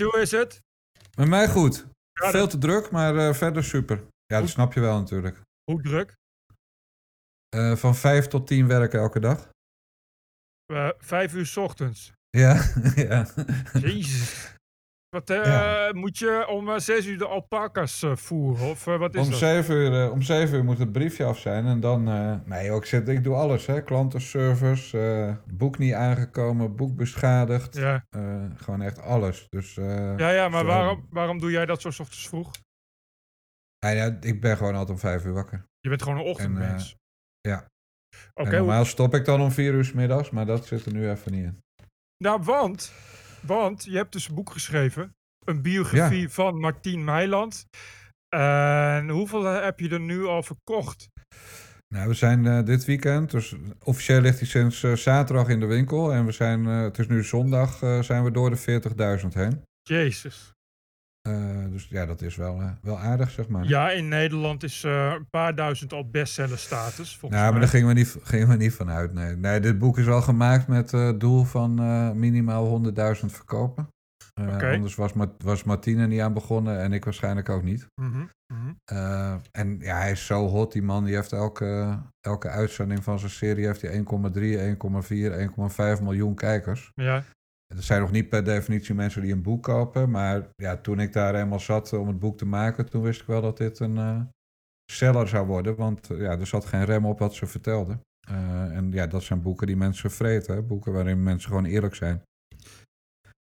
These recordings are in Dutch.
Hoe is het? Met mij goed. Ja, Veel te druk, maar eh, verder super. Ja, dat snap je wel natuurlijk. Hoe druk? Eh, van vijf tot tien werken elke dag. Eh, vijf uur 's ochtends. Ja, ja. Jezus. Wat, eh, Ja. Moet je om eh, zes uur de alpaca's eh, voeren? Of eh, wat is Om dat? zeven, uur, eh, om zeven uur moet het briefje af zijn. En dan, eh, nee ik, zit, ik doe alles. Hè. Klantenservice, eh, boek niet aangekomen, boek beschadigd. Ja. Eh, gewoon echt alles. Dus, eh, ja, ja, maar zo- waarom, waarom doe jij dat zo 's ochtends vroeg? ja, ja, ik ben gewoon altijd om vijf uur wakker. Je bent gewoon een ochtendmens. ja. Oké, en hoe- normaal stop ik dan om vier uur 's middags, maar dat zit er nu even niet in. nou want, want je hebt dus een boek geschreven. Een biografie van Martien Meiland. En hoeveel heb je er nu al verkocht? Nou, we zijn eh, dit weekend, dus officieel ligt hij sinds eh, zaterdag in de winkel. En we zijn, eh, het is nu zondag, eh, zijn we door de 40.000 heen. Jezus. Eh, dus ja, dat is wel, eh, wel aardig, zeg maar. Ja, in Nederland is eh, een paar duizend al bestseller status. Volgens nou, maar mij. daar gingen we, niet, gingen we niet van uit, nee. Nee, dit boek is wel gemaakt met het doel van minimaal 100.000 verkopen. Oké. Anders was, was Martine niet aan begonnen en ik waarschijnlijk ook niet. Eh, en ja, hij is zo hot, die man. Die heeft elke, elke uitzending van zijn serie heeft hij 1,3, 1,4, 1,5 miljoen kijkers. Ja, Dat zijn nog niet per definitie mensen die een boek kopen. Maar ja, toen ik daar eenmaal zat om het boek te maken, toen wist ik wel dat dit een eh seller zou worden. Want eh, ja, er zat geen rem op wat ze vertelden. Eh, en ja, dat zijn boeken die mensen vreten. Boeken waarin mensen gewoon eerlijk zijn.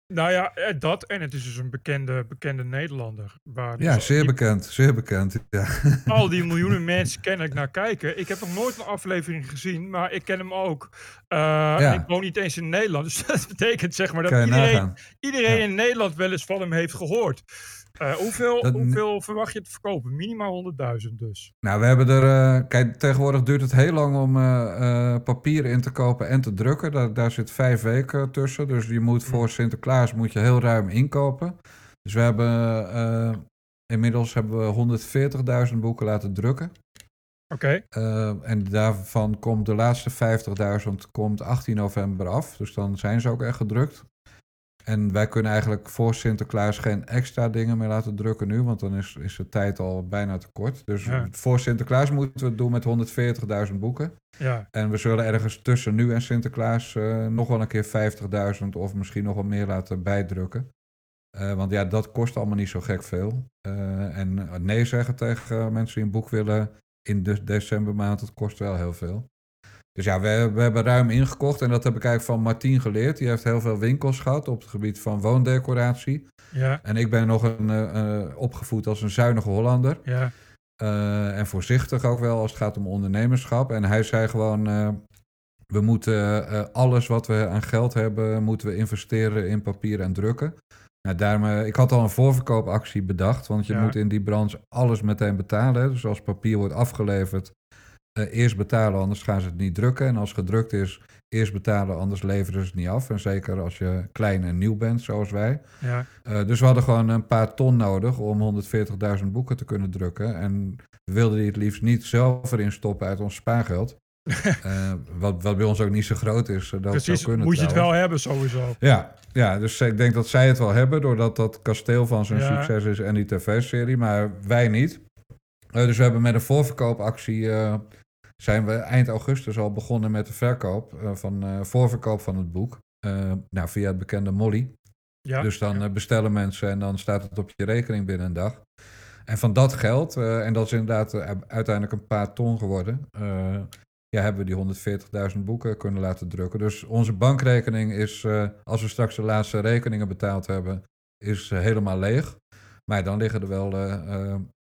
Nou ja, eh, dat. En het is dus een bekende, bekende Nederlander. Waar Ja, dus zeer bekend. Zeer bekend. Ja. al die miljoenen mensen kennelijk naar kijken. Ik heb nog nooit een aflevering gezien, maar ik ken hem ook. Eh, Ik woon niet eens in Nederland, dus dat betekent zeg maar dat iedereen, nagaan. iedereen Ja. in Nederland wel eens van hem heeft gehoord. Eh, hoeveel, Dat- hoeveel verwacht je te verkopen? Minimaal 100.000 dus. Nou, we hebben er. eh, kijk, tegenwoordig duurt het heel lang om eh, papier in te kopen en te drukken. Daar, daar zit vijf weken tussen. Dus je moet voor Sinterklaas moet je heel ruim inkopen. Dus we hebben. inmiddels hebben we 140.000 boeken laten drukken. Oké, en daarvan komt de laatste 50.000 komt 18 november af. Dus dan zijn ze ook echt gedrukt. En wij kunnen eigenlijk voor Sinterklaas geen extra dingen meer laten drukken nu, want dan is, is de tijd al bijna te kort. Dus Ja. voor Sinterklaas moeten we het doen met 140.000 boeken. ja. En we zullen ergens tussen nu en Sinterklaas eh, nog wel een keer 50.000 of misschien nog wel meer laten bijdrukken. Eh, want ja, dat kost allemaal niet zo gek veel. Eh, en nee zeggen tegen mensen die een boek willen in de decembermaand, dat kost wel heel veel. Dus ja, we, we hebben ruim ingekocht en dat heb ik eigenlijk van Martien geleerd. Die heeft heel veel winkels gehad op het gebied van woondecoratie. Ja, En ik ben nog een, eh, eh, opgevoed als een zuinige Hollander. ja. Eh, en voorzichtig ook wel als het gaat om ondernemerschap. En hij zei gewoon, we moeten alles wat we aan geld hebben, moeten we investeren in papier en drukken. Nou, daarom, ik had al een voorverkoopactie bedacht, want je Ja. moet in die branche alles meteen betalen. Dus als papier wordt afgeleverd, eh, eerst betalen, anders gaan ze het niet drukken. En als gedrukt is, eerst betalen, anders leveren ze het niet af. En zeker als je klein en nieuw bent, zoals wij. ja. Eh, dus we hadden gewoon een paar ton nodig om 140.000 boeken te kunnen drukken. En we wilden die het liefst niet zelf erin stoppen uit ons spaargeld. Eh, wat, wat bij ons ook niet zo groot is. Dat Precies, kunnen moet je het wel hebben sowieso. Ja, ja, dus ik denk dat zij het wel hebben, doordat dat kasteel van zijn Ja. succes is en die tv-serie, maar wij niet. Dus we hebben met een voorverkoopactie, zijn we eind augustus al begonnen met de verkoop, eh, van eh, voorverkoop van het boek. Eh, nou, via het bekende Molly. Ja, Dus dan bestellen mensen en dan staat het op je rekening binnen een dag. En van dat geld, en dat is inderdaad uiteindelijk een paar ton geworden, ja, hebben we die 140.000 boeken kunnen laten drukken. Dus onze bankrekening is, als we straks de laatste rekeningen betaald hebben, is helemaal leeg. Maar dan liggen er wel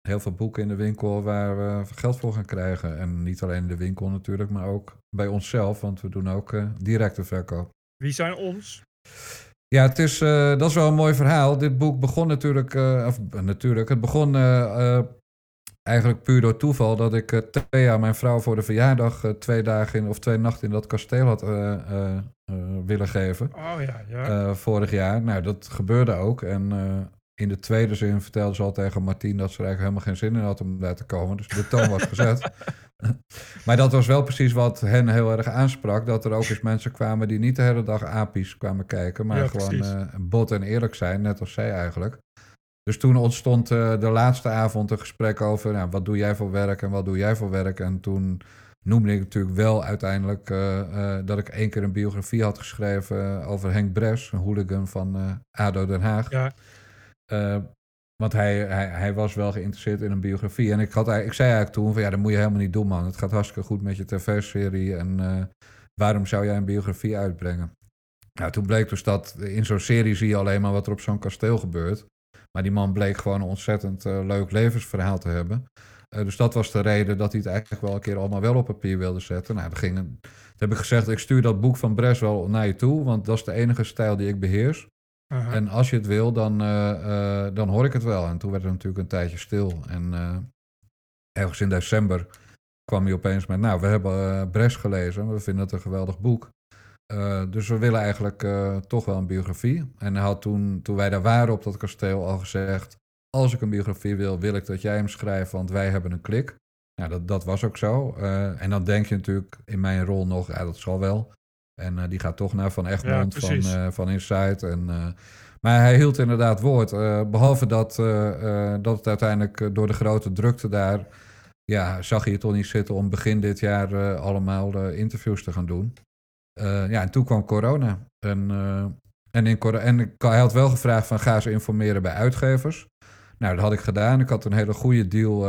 heel veel boeken in de winkel waar we geld voor gaan krijgen. En niet alleen in de winkel natuurlijk, maar ook bij onszelf, want we doen ook eh, directe verkoop. Wie zijn ons? Ja, het is, eh, dat is wel een mooi verhaal. Dit boek begon natuurlijk, eh, of natuurlijk, het begon eigenlijk puur door toeval dat ik eh, Thea, mijn vrouw, voor de verjaardag twee dagen in, of twee nachten in dat kasteel had willen geven. Oh ja, ja. vorig jaar. Nou, dat gebeurde ook. En in de tweede zin vertelde ze al tegen Martien dat ze er eigenlijk helemaal geen zin in had om daar te komen. Dus de toon was gezet. maar dat was wel precies wat hen heel erg aansprak. Dat er ook eens mensen kwamen die niet de hele dag apies kwamen kijken. Maar gewoon uh, bot en eerlijk zijn, net als zij eigenlijk. Dus toen ontstond uh, de laatste avond een gesprek over... Nou, wat doe jij voor werk en wat doe jij voor werk? En toen noemde ik natuurlijk wel uiteindelijk uh, dat ik één keer een biografie had geschreven over Henk Bres, een hooligan van ADO Den Haag. Ja. Want hij, hij, hij was wel geïnteresseerd in een biografie. En ik, had, ik zei eigenlijk toen van ja, dat moet je helemaal niet doen man. Het gaat hartstikke goed met je tv-serie. En uh, waarom zou jij een biografie uitbrengen? Nou, toen bleek dus dat in zo'n serie zie je alleen maar wat er op zo'n kasteel gebeurt. Maar die man bleek gewoon een ontzettend uh, leuk levensverhaal te hebben. Uh, dus dat was de reden dat hij het eigenlijk wel een keer allemaal wel op papier wilde zetten. Nou, toen heb ik gezegd, ik stuur dat boek van Bres wel naar je toe. Want dat is de enige stijl die ik beheers. En als je het wil, dan, uh, dan hoor ik het wel. En toen werd het natuurlijk een tijdje stil. En uh, ergens in december kwam hij opeens met... Nou, we hebben Bres gelezen. We vinden het een geweldig boek. dus we willen eigenlijk toch wel een biografie. En hij had toen, toen wij daar waren op dat kasteel al gezegd... Als ik een biografie wil, wil ik dat jij hem schrijft, want wij hebben een klik. Nou, dat, dat was ook zo. en dan denk je natuurlijk in mijn rol nog, ja, dat zal wel. En uh, die gaat toch naar Van Egmond ja, van, uh, van Insight. En, uh, maar hij hield inderdaad woord. behalve dat, dat het uiteindelijk door de grote drukte daar... Ja, zag je het toch niet zitten om begin dit jaar allemaal interviews te gaan doen. ja, en toen kwam corona. En, en, in, en hij had wel gevraagd van ga ze informeren bij uitgevers. Nou, dat had ik gedaan. Ik had een hele goede deal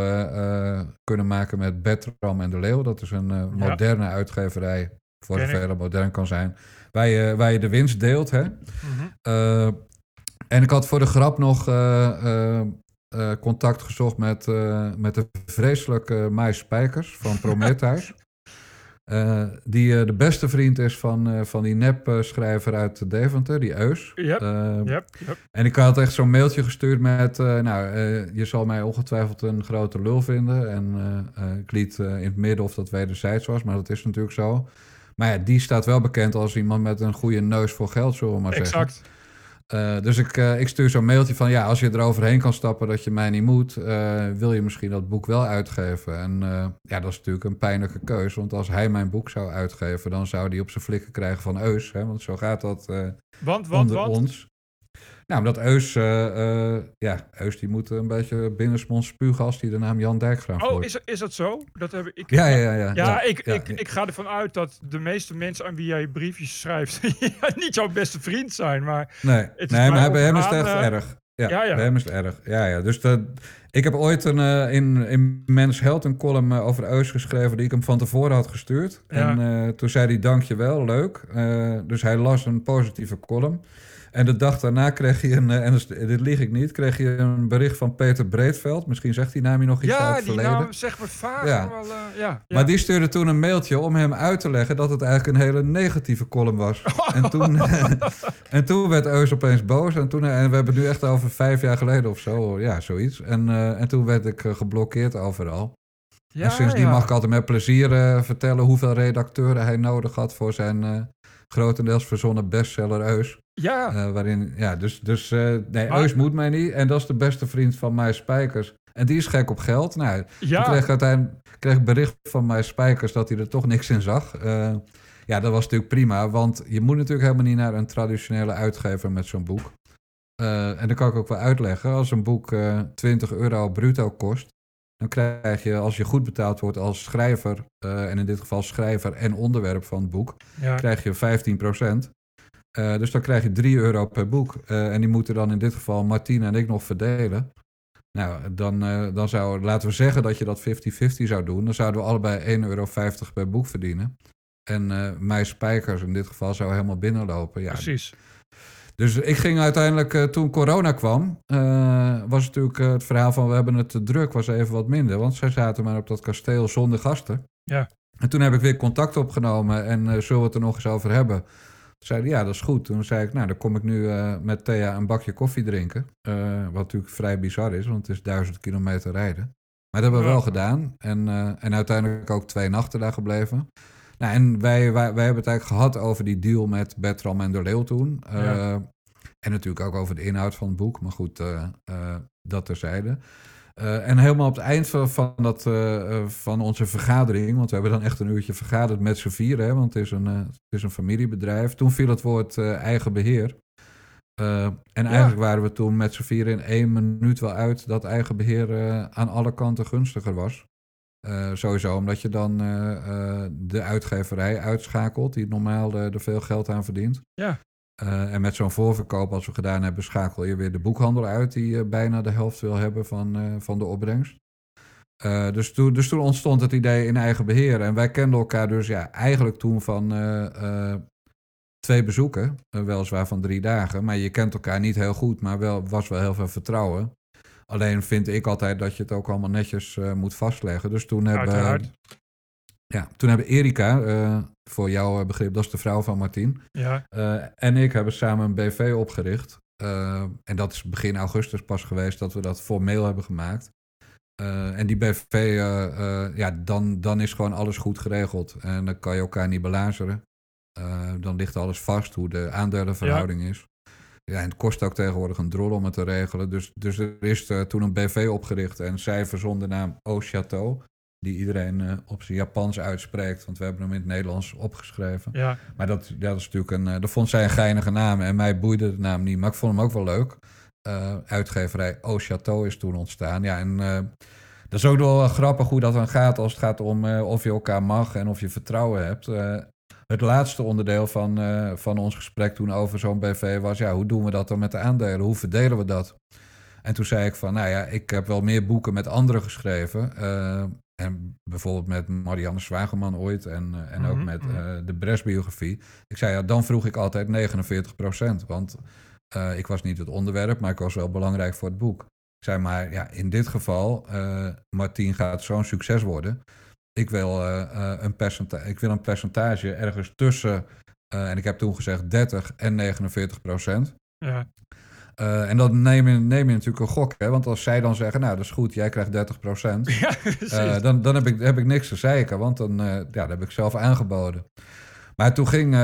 kunnen maken met Betram en de Leeuw. Dat is een moderne ja. uitgeverij voor zover dat modern kan zijn. Waar je, waar je de winst deelt. Hè? Mhm. Uh, en ik had voor de grap nog uh, uh, contact gezocht met, met de vreselijke Mai Spijkers van Prometheus. die de beste vriend is van, van die nep-schrijver uit Deventer, die Eus. Yep, yep, yep. En ik had echt zo'n mailtje gestuurd met... nou, je zal mij ongetwijfeld een grote lul vinden. En ik liet in het midden of dat wederzijds was, maar dat is natuurlijk zo. Maar ja, die staat wel bekend als iemand met een goede neus voor geld, zullen we maar zeggen. Exact. Uh, dus ik, uh, ik stuur zo'n mailtje van ja, als je er overheen kan stappen dat je mij niet moet, uh, wil je misschien dat boek wel uitgeven. En ja, dat is natuurlijk een pijnlijke keuze, want als hij mijn boek zou uitgeven, dan zou hij op zijn flikken krijgen van Eus. Hè, want zo gaat dat want, want, onder want? ons. Nou, omdat Eus, uh, ja, Eus die moet een beetje binnensmonds spugen als hij de naam Jan Dijkgraaf Oh, is, is dat zo? Dat heb ik, ja, ja, ja. Ja, ja, ik, ik, ik ga ervan uit dat de meeste mensen aan wie jij briefjes schrijft niet jouw beste vriend zijn, maar... Nee, nee maar bij hem is het echt erg. Ja, ja, ja, bij hem is het erg. Ja, ja. Dus dat, ik heb ooit een, uh, in, in Mens Held een column uh, over Eus geschreven die ik hem van tevoren had gestuurd. Ja. En uh, toen zei hij dankjewel, leuk. dus hij las een positieve column. En de dag daarna kreeg je een, eh, en dit lieg ik niet, kreeg je een bericht van Peter Breedveld. Misschien zegt die naam je nog iets ja, uit het verleden. Ja, die naam zegt me vaak. Ja. Wel, uh, ja. Maar die stuurde toen een mailtje om hem uit te leggen dat het eigenlijk een hele negatieve column was. en, toen, en toen werd Eus opeens boos. En, toen, en we hebben het nu echt over vijf jaar geleden of zo. Ja, zoiets. En, uh, en toen werd ik geblokkeerd overal. Ja, en sindsdien mag ik altijd met plezier uh, vertellen hoeveel redacteuren hij nodig had voor zijn grotendeels verzonnen bestseller Eus. Ja. Uh, waarin, ja, dus, dus nee, maar... Eus moet mij niet. En dat is de beste vriend van mij Spijkers. En die is gek op geld. Nou, ja. ik kreeg uiteindelijk kreeg bericht van mij Spijkers dat hij er toch niks in zag. ja, dat was natuurlijk prima, want je moet natuurlijk helemaal niet naar een traditionele uitgever met zo'n boek. en dat kan ik ook wel uitleggen. Als een boek 20 euro bruto kost, dan krijg je, als je goed betaald wordt als schrijver, uh, en in dit geval schrijver en onderwerp van het boek, ja. krijg je 15%. Uh, dus dan krijg je 3 euro per boek. Uh, en die moeten dan in dit geval Martine en ik nog verdelen. Nou, dan, dan zou, laten we zeggen dat je dat 50-50 zou doen. Dan zouden we allebei 1,50 euro per boek verdienen. En mijn spijkers in dit geval zou helemaal binnenlopen. Ja, Precies. Dus ik ging uiteindelijk, uh, toen corona kwam, uh, was natuurlijk uh, het verhaal van we hebben het te druk, was even wat minder. Want zij zaten maar op dat kasteel zonder gasten. Ja. En toen heb ik weer contact opgenomen en zullen we het er nog eens over hebben. Toen zeiden ja, dat is goed. Toen zei ik, nou, dan kom ik nu met Thea een bakje koffie drinken. wat natuurlijk vrij bizar is, want het is duizend kilometer rijden. Maar dat hebben we ja. wel gedaan. En, en uiteindelijk ook twee nachten daar gebleven. Nou, en wij, wij, wij hebben het eigenlijk gehad over die deal met Bertram en de Leeuw toen. Uh, en natuurlijk ook over de inhoud van het boek, maar goed, uh, uh, dat terzijde. En helemaal op het eind van, van, dat, van onze vergadering, want we hebben dan echt een uurtje vergaderd met z'n vieren, hè, want het is, een, het is een familiebedrijf. Toen viel het woord eigen beheer. en eigenlijk waren we toen met z'n vieren in één minuut wel uit dat eigen beheer aan alle kanten gunstiger was. Sowieso omdat je dan de uitgeverij uitschakelt, die normaal er veel geld aan verdient. Ja. En met zo'n voorverkoop, als we gedaan hebben, schakel je weer de boekhandel uit, die bijna de helft wil hebben van, van de opbrengst. dus, toen, dus toen ontstond het idee in eigen beheer. En wij kenden elkaar dus ja, eigenlijk toen van twee bezoeken, weliswaar van drie dagen. Maar je kent elkaar niet heel goed, maar wel, was wel heel veel vertrouwen. Alleen vind ik altijd dat je het ook allemaal netjes moet vastleggen. Dus toen hebben, ja, toen hebben Erika, uh, voor jouw begrip, dat is de vrouw van Martien. Ja. Uh, en ik hebben samen een BV opgericht. En dat is begin augustus pas geweest dat we dat formeel hebben gemaakt. en die BV, ja, dan, dan is gewoon alles goed geregeld. En dan kan je elkaar niet belazeren. dan ligt alles vast, hoe de aandelenverhouding ja. is. Ja, en het kost ook tegenwoordig een drol om het te regelen. Dus, dus er is toen een BV opgericht en zij verzon de naam Au Chateau die iedereen uh, op zijn Japans uitspreekt. Want we hebben hem in het Nederlands opgeschreven. Ja. Maar dat, dat is natuurlijk een. Uh, dat vond zij een geinige naam. En mij boeide de naam niet. Maar ik vond hem ook wel leuk. Uitgeverij Au Chateau is toen ontstaan. Ja, en dat is ook wel grappig hoe dat dan gaat als het gaat om of je elkaar mag en of je vertrouwen hebt. Het laatste onderdeel van, van ons gesprek toen over zo'n BV was: ja, hoe doen we dat dan met de aandelen? Hoe verdelen we dat? En toen zei ik van, nou ja, ik heb wel meer boeken met anderen geschreven. En bijvoorbeeld met Marianne Zwageman ooit en, uh, en ook mhm, met uh, de Bresbiografie. Ik zei ja, dan vroeg ik altijd 49 procent. Want ik was niet het onderwerp, maar ik was wel belangrijk voor het boek. Ik zei maar, ja, in dit geval, Martien gaat zo'n succes worden. Ik wil, een percentage, ik wil een percentage ergens tussen, en ik heb toen gezegd 30 en 49 procent. Ja. Uh, en dan neem je, neem je natuurlijk een gok. Hè? Want als zij dan zeggen, nou dat is goed, jij krijgt 30 Ja, uh, dan dan heb, ik, heb ik niks te zeiken, want dan, uh, ja, dat heb ik zelf aangeboden. Maar toen ging,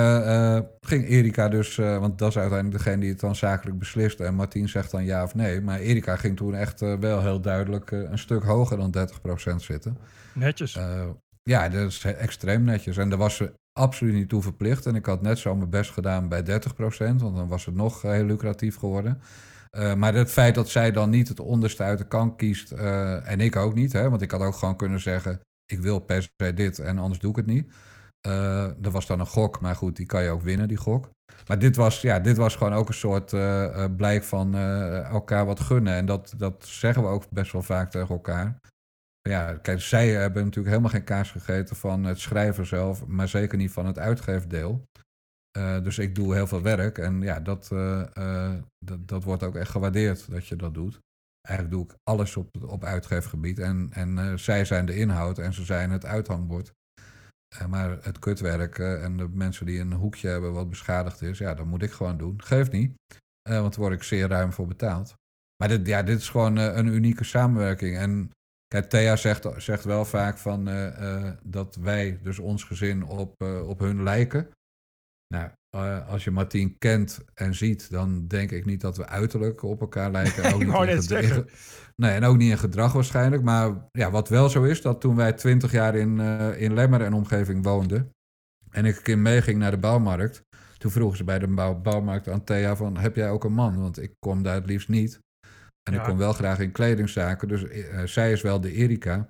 ging Erika dus, want dat is uiteindelijk degene die het dan zakelijk beslist. En Martien zegt dan ja of nee. Maar Erika ging toen echt wel heel duidelijk een stuk hoger dan 30% zitten. Netjes. ja, dat is extreem netjes. En daar was ze absoluut niet toe verplicht. En ik had net zo mijn best gedaan bij 30%, want dan was het nog heel lucratief geworden. Uh, maar het feit dat zij dan niet het onderste uit de kan kiest, en ik ook niet, hè, want ik had ook gewoon kunnen zeggen: ik wil per se dit en anders doe ik het niet. Dat was dan een gok, maar goed, die kan je ook winnen, die gok. Maar dit was, ja, dit was gewoon ook een soort blijk van elkaar wat gunnen. En dat, dat zeggen we ook best wel vaak tegen elkaar ja, kijk, zij hebben natuurlijk helemaal geen kaas gegeten van het schrijven zelf, maar zeker niet van het uitgeefdeel. Uh, dus ik doe heel veel werk en ja, dat, uh, uh, dat, dat wordt ook echt gewaardeerd dat je dat doet. Eigenlijk doe ik alles op, op uitgeefgebied en, en zij zijn de inhoud en ze zijn het uithangbord. maar het kutwerk en de mensen die een hoekje hebben wat beschadigd is, ja, dat moet ik gewoon doen. Geeft niet, want daar word ik zeer ruim voor betaald. Maar dit, ja, dit is gewoon een unieke samenwerking. En Kijk, Thea zegt, zegt wel vaak van, uh, uh, dat wij, dus ons gezin, op, uh, op hun lijken. Nou, als je Martien kent en ziet, dan denk ik niet dat we uiterlijk op elkaar lijken. Ook niet in nee, en ook niet in gedrag waarschijnlijk. Maar ja, wat wel zo is, dat toen wij twintig jaar in, in Lemmer en omgeving woonden... en ik een keer meeging naar de bouwmarkt... toen vroegen ze bij de bouw, bouwmarkt aan Thea van, heb jij ook een man? Want ik kom daar het liefst niet. En ik kom wel graag in kledingzaken. Dus uh, zij is wel de Erika,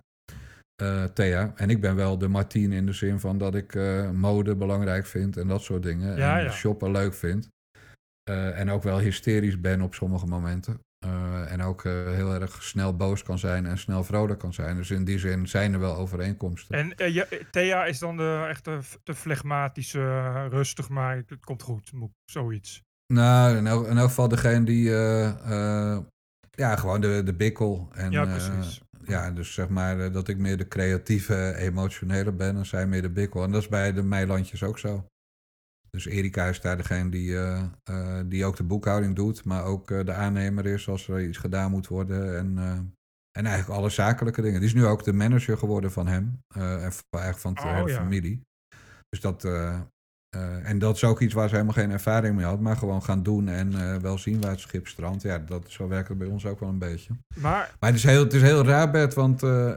uh, Thea. En ik ben wel de Martine in de zin van dat ik uh, mode belangrijk vind en dat soort dingen. Ja, en ja. shoppen leuk vind. en ook wel hysterisch ben op sommige momenten. en ook heel erg snel boos kan zijn en snel vrolijk kan zijn. Dus in die zin zijn er wel overeenkomsten. En Thea is dan de echte de flegmatische, rustig, maar het komt goed, zoiets. Nou, in elk, in elk geval degene die ja, gewoon de, de bikkel. En, ja, precies. Uh, ja, dus zeg maar uh, dat ik meer de creatieve, emotionele ben en zij meer de bikkel. En dat is bij de Meilandjes ook zo. Dus Erika is daar degene die, uh, die ook de boekhouding doet, maar ook de aannemer is als er iets gedaan moet worden. En, en eigenlijk alle zakelijke dingen. Die is nu ook de manager geworden van hem en eigenlijk van de oh, hele familie. Dus dat, Eh, en dat is ook iets waar ze helemaal geen ervaring mee had, maar gewoon gaan doen en eh, wel zien waar het schip strandt. Ja, dat, zo werkt het bij ons ook wel een beetje. Maar, Maar het is heel, het is heel raar, Bert, want eh,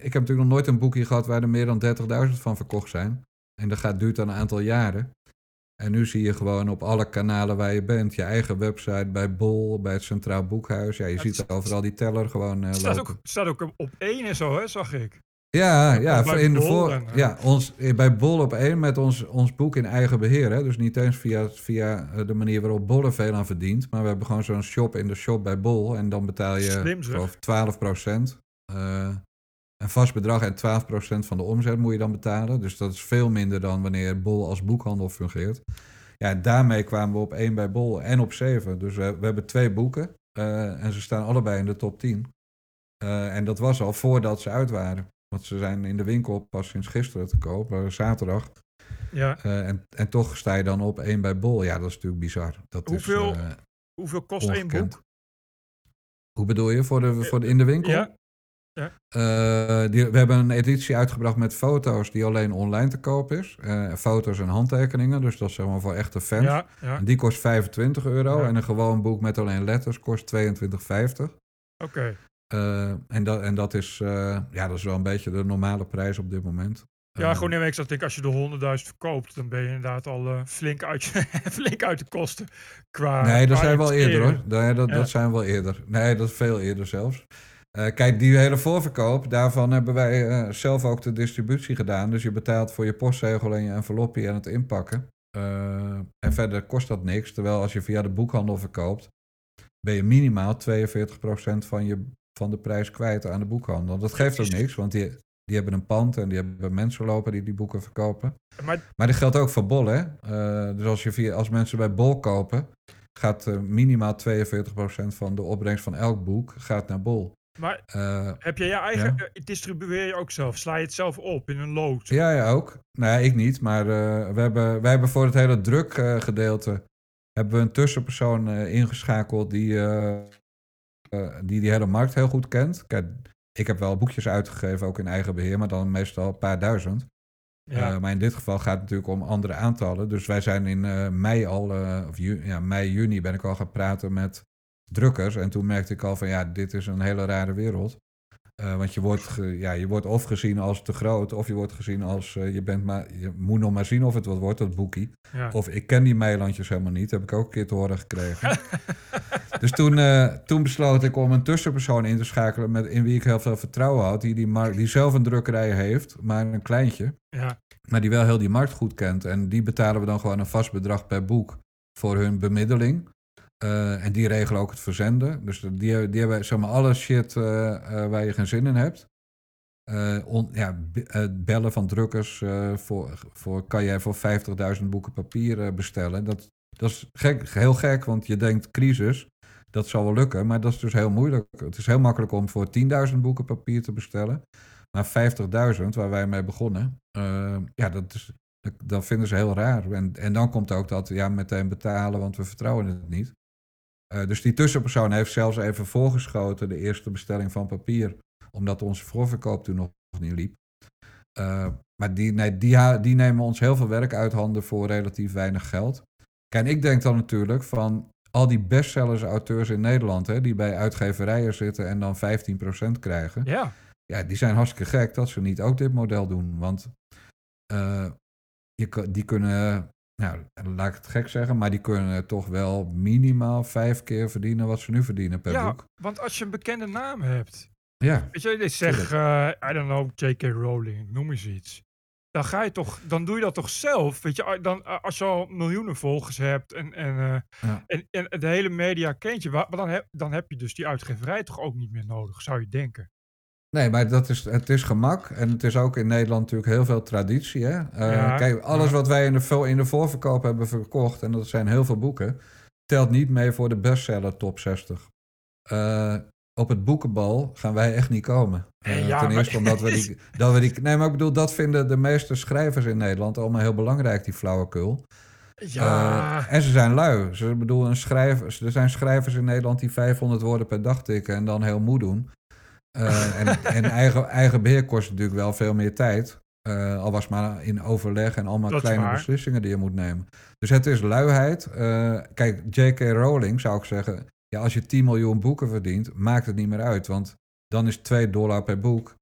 ik heb natuurlijk nog nooit een boekje gehad waar er meer dan 30.000 van verkocht zijn. En dat gaat, duurt dan een aantal jaren. En nu zie je gewoon op alle kanalen waar je bent, je eigen website, bij Bol, bij het Centraal Boekhuis. Ja, je Het ziet is- overal die teller gewoon het staat lopen. ook, het staat ook op één en zo, hè, zag ik. Ja, ja, bij in de Bol voor, en, eh, ja ons, eh, bij Bol op één met ons, ons boek in eigen beheer. Hè? Dus niet eens via, via eh, de manier waarop Bol er veel aan verdient. Maar we hebben gewoon zo'n shop in de shop bij Bol. En dan betaal je geloof 12 procent. een vast bedrag en 12 procent van de omzet moet je dan betalen. Dus dat is veel minder dan wanneer Bol als boekhandel fungeert. Ja, en daarmee kwamen we op één bij Bol en op zeven. Dus we, we hebben twee boeken. eh, en ze staan allebei in de top 10. Eh, en dat was al voordat ze uit waren. Want ze zijn in de winkel pas sinds gisteren te koop, eh, zaterdag. Ja. Eh, en, en toch sta je dan op één bij Bol. Ja, dat is natuurlijk bizar. Dat Hoeveel Is, eh, Hoeveel kost één ongekend. boek? hoe bedoel je? Voor de, voor de, in de winkel? Ja. Eh, die, we hebben een editie uitgebracht met foto's die alleen online te koop is. Eh, foto's en handtekeningen, dus dat is zeg maar voor echte fans. Ja, ja. En die kost 25 euro. Ja. En een gewoon boek met alleen letters kost 22,50. Oké. Eh, en, dat, en dat is, eh, ja, dat is wel een beetje de normale prijs op dit moment. Ja, Eh, gewoon nee, maar ik als je de 100.000 verkoopt, dan ben je inderdaad al flink, uit, flink uit de kosten. Qua, Nee, dat zijn we wel eerder hoor. Nee, dat, Ja. dat zijn we wel eerder. Nee, dat is veel eerder zelfs. Kijk, die hele voorverkoop, daarvan hebben wij zelf ook de distributie gedaan. Dus je betaalt voor je postzegel en je envelopje en het inpakken. En verder kost dat niks. Terwijl als je via de boekhandel verkoopt, ben je minimaal 42% van, je, van de prijs kwijt aan de boekhandel. Dat geeft ook niks, want die, die hebben een pand en die hebben mensen lopen die die boeken verkopen. Maar Maar dat geldt ook voor Bol, hè? Eh, dus als, je via, als mensen bij Bol kopen, gaat eh, minimaal 42% van de opbrengst van elk boek gaat naar Bol. Maar Eh, heb je je eigen, Ja. distribueer je ook zelf? Sla je het zelf op in een lood? ja, ja, ook. Nee, ik niet. Maar we, hebben, wij hebben voor het hele druk gedeelte hebben we een tussenpersoon ingeschakeld die, die die hele markt heel goed kent. Kijk, ik heb wel boekjes uitgegeven, ook in eigen beheer, maar dan meestal een paar duizend. Ja. Eh, maar in dit geval gaat het natuurlijk om andere aantallen. Dus wij zijn in eh, mei al, eh, of ju- ja, mei, juni ben ik al gaan praten met drukkers. En toen merkte ik al van ja, dit is een hele rare wereld. Eh, want je wordt, ja, je wordt of gezien als te groot, of je wordt gezien als eh, je bent maar, je moet nog maar zien of het wat wordt, dat boekie. ja. Of ik ken die meilandjes helemaal niet, heb ik ook een keer te horen gekregen. dus toen, eh, toen besloot ik om een tussenpersoon in te schakelen met, in wie ik heel veel vertrouwen had, die, die, die zelf een drukkerij heeft, maar een kleintje. ja. Maar die wel heel die markt goed kent. En die betalen we dan gewoon een vast bedrag per boek voor hun bemiddeling. Eh, en die regelen ook het verzenden. Dus die, die hebben zeg maar alle shit eh, eh, waar je geen zin in hebt. On- ja, bellen van drukkers voor, voor, kan jij voor 50.000 boeken papier bestellen. Dat, dat is gek, heel gek, want je denkt crisis, dat zal wel lukken. Maar dat is dus heel moeilijk. Het is heel makkelijk om voor 10.000 boeken papier te bestellen. Maar 50.000, waar wij mee begonnen, ja, dat, is, dat vinden ze heel raar. En, en dan komt ook dat, ja, meteen betalen, want we vertrouwen het niet. Eh, dus die tussenpersoon heeft zelfs even voorgeschoten de eerste bestelling van papier, omdat onze voorverkoop toen nog niet liep. Eh, maar die, nee, die, die nemen ons heel veel werk uit handen voor relatief weinig geld. Kijk, en ik denk dan natuurlijk van al die bestsellers auteurs in Nederland, hè, die bij uitgeverijen zitten en dan 15% krijgen. ja. Ja, die zijn hartstikke gek dat ze niet ook dit model doen. Want eh, je, die kunnen, nou, laat ik het gek zeggen, maar die kunnen toch wel minimaal vijf keer verdienen wat ze nu verdienen per ja, boek. want als je een bekende naam hebt, Ja, weet je, ik zeg, eh, I don't know, J.K. Rowling, noem eens iets. Dan ga je toch, dan doe je dat toch zelf, weet je, dan, eh, als je al miljoenen volgers hebt en, en, eh, Ja. en, en de hele media kent je, dan heb, dan heb je dus die uitgeverij toch ook niet meer nodig, zou je denken. Nee, maar dat is, het is gemak. En het is ook in Nederland natuurlijk heel veel traditie. Hè? Eh, Ja, kijk, alles ja. wat wij in de, in de voorverkoop hebben verkocht, en dat zijn heel veel boeken, telt niet mee voor de bestseller top 60. Eh, op het boekenbal gaan wij echt niet komen. Eh, ja, ten maar- eerste omdat we die, dat we die... Nee, maar ik bedoel, dat vinden de meeste schrijvers in Nederland allemaal heel belangrijk, die flauwekul. Ja, en ze zijn lui. Ze, bedoel, een schrijver, er zijn schrijvers in Nederland die 500 woorden per dag tikken en dan heel moe doen. Eh, en en eigen, eigen beheer kost natuurlijk wel veel meer tijd. Uh, al was maar in overleg en allemaal Dat kleine beslissingen die je moet nemen. Dus het is luiheid. Uh, kijk, J.K. Rowling zou ik zeggen... Ja, als je 10 miljoen boeken verdient, maakt het niet meer uit. Want dan is 2 dollar per boek.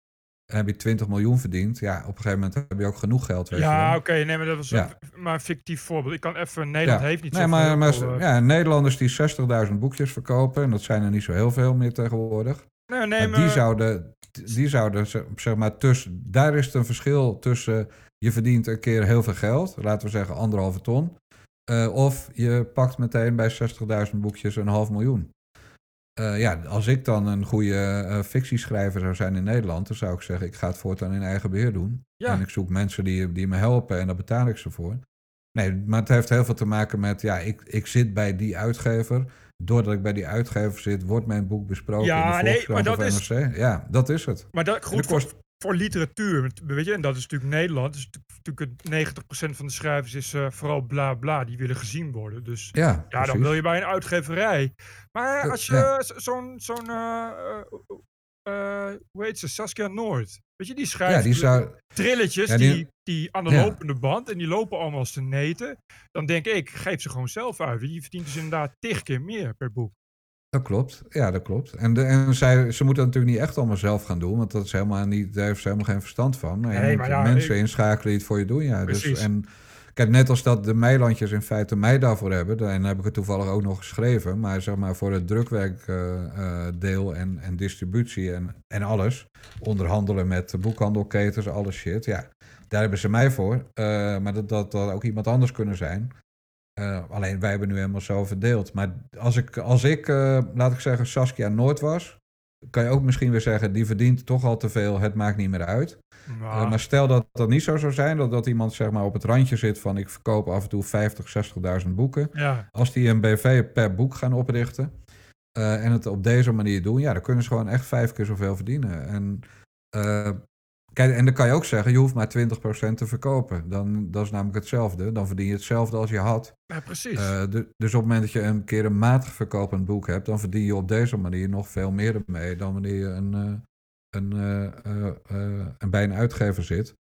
En heb je 20 miljoen verdiend. Ja, op een gegeven moment heb je ook genoeg geld. Weet Ja, oké, nee, maar dat was Ja. een, maar een fictief voorbeeld. Ik kan even, Nederland Ja. heeft niet nee, zoveel. maar, maar eh, ja, Nederlanders die 60.000 boekjes verkopen... en dat zijn er niet zo heel veel meer tegenwoordig... nee, nee, Maar maar, die zouden, die zouden zeg- maar, tussen, daar is het een verschil tussen je verdient een keer heel veel geld, laten we zeggen anderhalve ton, eh, of je pakt meteen bij 60.000 boekjes een half miljoen. Eh, ja, als ik dan een goede eh, fictieschrijver zou zijn in Nederland, dan zou ik zeggen, ik ga het voortaan in eigen beheer doen. Ja. En ik zoek mensen die, die me helpen en daar betaal ik ze voor. Nee, maar het heeft heel veel te maken met, ja, ik, ik zit bij die uitgever. Doordat ik bij die uitgever zit, wordt mijn boek besproken Ja, in de nee, maar dat is-. Ja, dat is het. maar dat, goed voor, kost- voor literatuur, weet je, en dat is natuurlijk Nederland. Dus natuurlijk het 90% van de schrijvers is eh, vooral bla bla, die willen gezien worden. Dus Ja, ja, dan wil je bij een uitgeverij. Maar als je ja. zo'n, zo'n eh, eh, hoe heet ze, Saskia Noord. Weet je, die Ja, schrijft die zou... trilletjes Ja, die, die- die, aan de Ja. lopende band en die lopen allemaal als te neten. Dan denk ik, geef ze gewoon zelf uit. Je verdient dus inderdaad tig keer meer per boek. Dat klopt. Ja, dat klopt. En, de, en zij, ze moeten dat natuurlijk niet echt allemaal zelf gaan doen, want dat is helemaal niet, daar heeft ze helemaal geen verstand van. Nee, maar ja, mensen ik- inschakelen die het voor je doen. Ja. Dus, Precies. en kijk, net als dat de Meilandjes in feite mij daarvoor hebben, dan heb ik het toevallig ook nog geschreven, maar zeg maar voor het drukwerkdeel en, en distributie en, en alles, onderhandelen met de boekhandelketens, alles shit, ja. Daar hebben ze mij voor, Eh, maar dat, dat dat ook iemand anders kunnen zijn. Eh, alleen wij hebben nu helemaal zo verdeeld. Maar als ik, als ik eh, laat ik zeggen, Saskia Noord was, kan je ook misschien weer zeggen, die verdient toch al te veel, het maakt niet meer uit. Maar, maar stel dat dat niet zo zou zijn, dat, dat iemand zeg maar op het randje zit van ik verkoop af en toe 50, 60.000 boeken. ja, Als die een BV per boek gaan oprichten en het op deze manier doen, ja, dan kunnen ze gewoon echt vijf keer zoveel verdienen. En, kijk, en dan kan je ook zeggen, je hoeft maar 20% te verkopen. Dan, dat is namelijk hetzelfde. Dan verdien je hetzelfde als je had. ja, precies. Eh, du- dus op het moment dat je een keer een matig verkopend boek hebt, dan verdien je op deze manier nog veel meer ermee dan wanneer je een, eh, een, eh, een, bij een uitgever zit.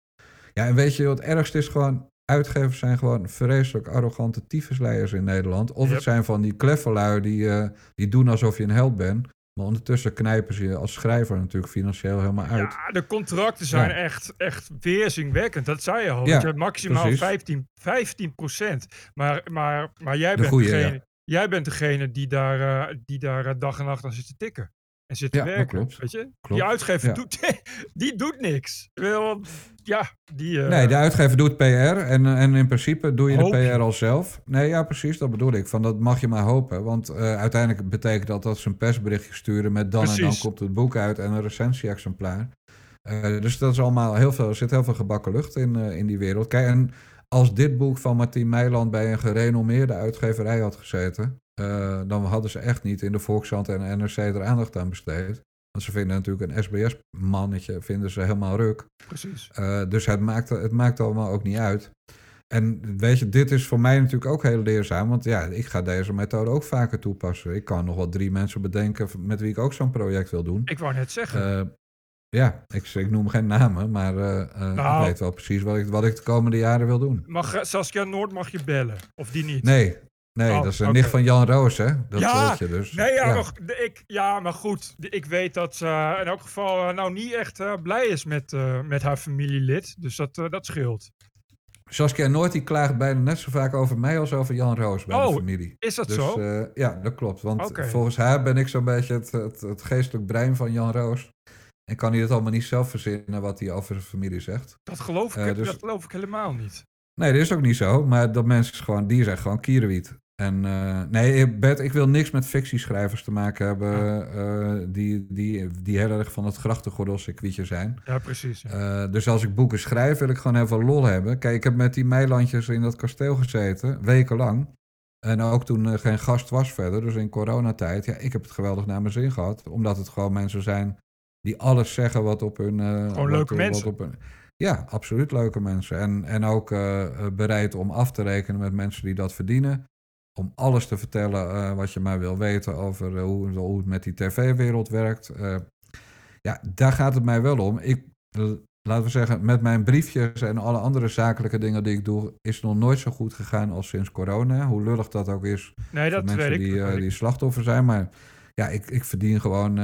Ja, en weet je wat het ergste is gewoon, uitgevers zijn gewoon vreselijk arrogante tyfusleiers in Nederland. Of Yep. het zijn van die kleffelui die, die doen alsof je een held bent, maar ondertussen knijpen ze je als schrijver natuurlijk financieel helemaal uit. ja, de contracten zijn Ja. echt, echt weerzinwekkend. Dat zei je al. Ja, je hebt maximaal precies. 15, 15 procent. Maar, maar, maar jij, De bent goeie, degene, jij bent degene die daar, eh, die daar eh, dag en nacht aan zit te tikken. En zit te Ja, werken. klopt. Weet je? Die uitgever ja. doet, die doet niks. Ja, die... eh, Nee, de uitgever doet PR en, eh, en in principe doe je Hoop de. PR al zelf. Nee, ja, precies, dat bedoel ik. Van dat mag je maar hopen. Want eh, uiteindelijk betekent dat dat ze een persberichtje sturen met dan en dan komt het boek uit en een recensie-exemplaar. Dus dat is allemaal heel veel, er zit heel veel gebakken lucht in, in die wereld. Kijk, en als dit boek van Martien Meiland bij een gerenommeerde uitgeverij had gezeten, eh, dan hadden ze echt niet in de Volkskrant en NRC er aandacht aan besteed. Want ze vinden natuurlijk een SBS-mannetje vinden ze helemaal ruk. Precies. Uh, dus het maakt, het maakt allemaal ook niet uit. En weet je, dit is voor mij natuurlijk ook heel leerzaam. Want ja, ik ga deze methode ook vaker toepassen. Ik kan nog wel drie mensen bedenken met wie ik ook zo'n project wil doen. Ik wou net zeggen. Uh, ja, ik, ik, noem geen namen, maar uh, nou, ik weet wel precies wat ik, wat ik de komende jaren wil doen. Mag Saskia Noord mag je bellen? Of die niet? Nee, Nee, Oh, dat is een nicht van Jan Roos, hè? Dat Ja, je dus. Nee, ja, ja. Maar, ik, ja, maar goed. Ik weet dat ze in elk geval eh, nou niet echt eh, blij is met, eh, met haar familielid. Dus dat, eh, dat scheelt. Saskia Noord die klaagt bijna net zo vaak over mij als over Jan Roos bij Oh, de familie. Is dat Dus zo? eh, ja, dat klopt. Want volgens haar ben ik zo'n beetje het, het, het geestelijk brein van Jan Roos. En kan hij het allemaal niet zelf verzinnen wat hij over zijn familie zegt. dat, geloof ik, eh, dus- dat geloof ik helemaal niet. Nee, dat is ook niet zo. Maar dat mensen gewoon, die zijn gewoon kierenwiet. En eh, nee, Bert, ik wil niks met fictieschrijvers te maken hebben eh, die, die, die heel erg van het grachtengordelcircuitje zijn. Ja, precies. ja. Eh, dus als ik boeken schrijf, wil ik gewoon heel veel lol hebben. Kijk, ik heb met die meilandjes in dat kasteel gezeten, wekenlang. En ook toen er geen gast was verder, dus in coronatijd. Ja, ik heb het geweldig naar mijn zin gehad. Omdat het gewoon mensen zijn die alles zeggen wat op hun... eh, Gewoon leuke wat mensen. op hun- ja, absoluut leuke mensen. En, en ook eh, eh, bereid om af te rekenen met mensen die dat verdienen. Om alles te vertellen eh, wat je maar wil weten over eh, hoe, hoe het met die tv-wereld werkt. Eh, ja, daar gaat het mij wel om. Ik, laten we zeggen, met mijn briefjes en alle andere zakelijke dingen die ik doe, is het nog nooit zo goed gegaan als sinds corona. Hoe lullig dat ook is Nee, voor dat weet mensen ik. die, die slachtoffer zijn. Maar ja, ik, ik verdien gewoon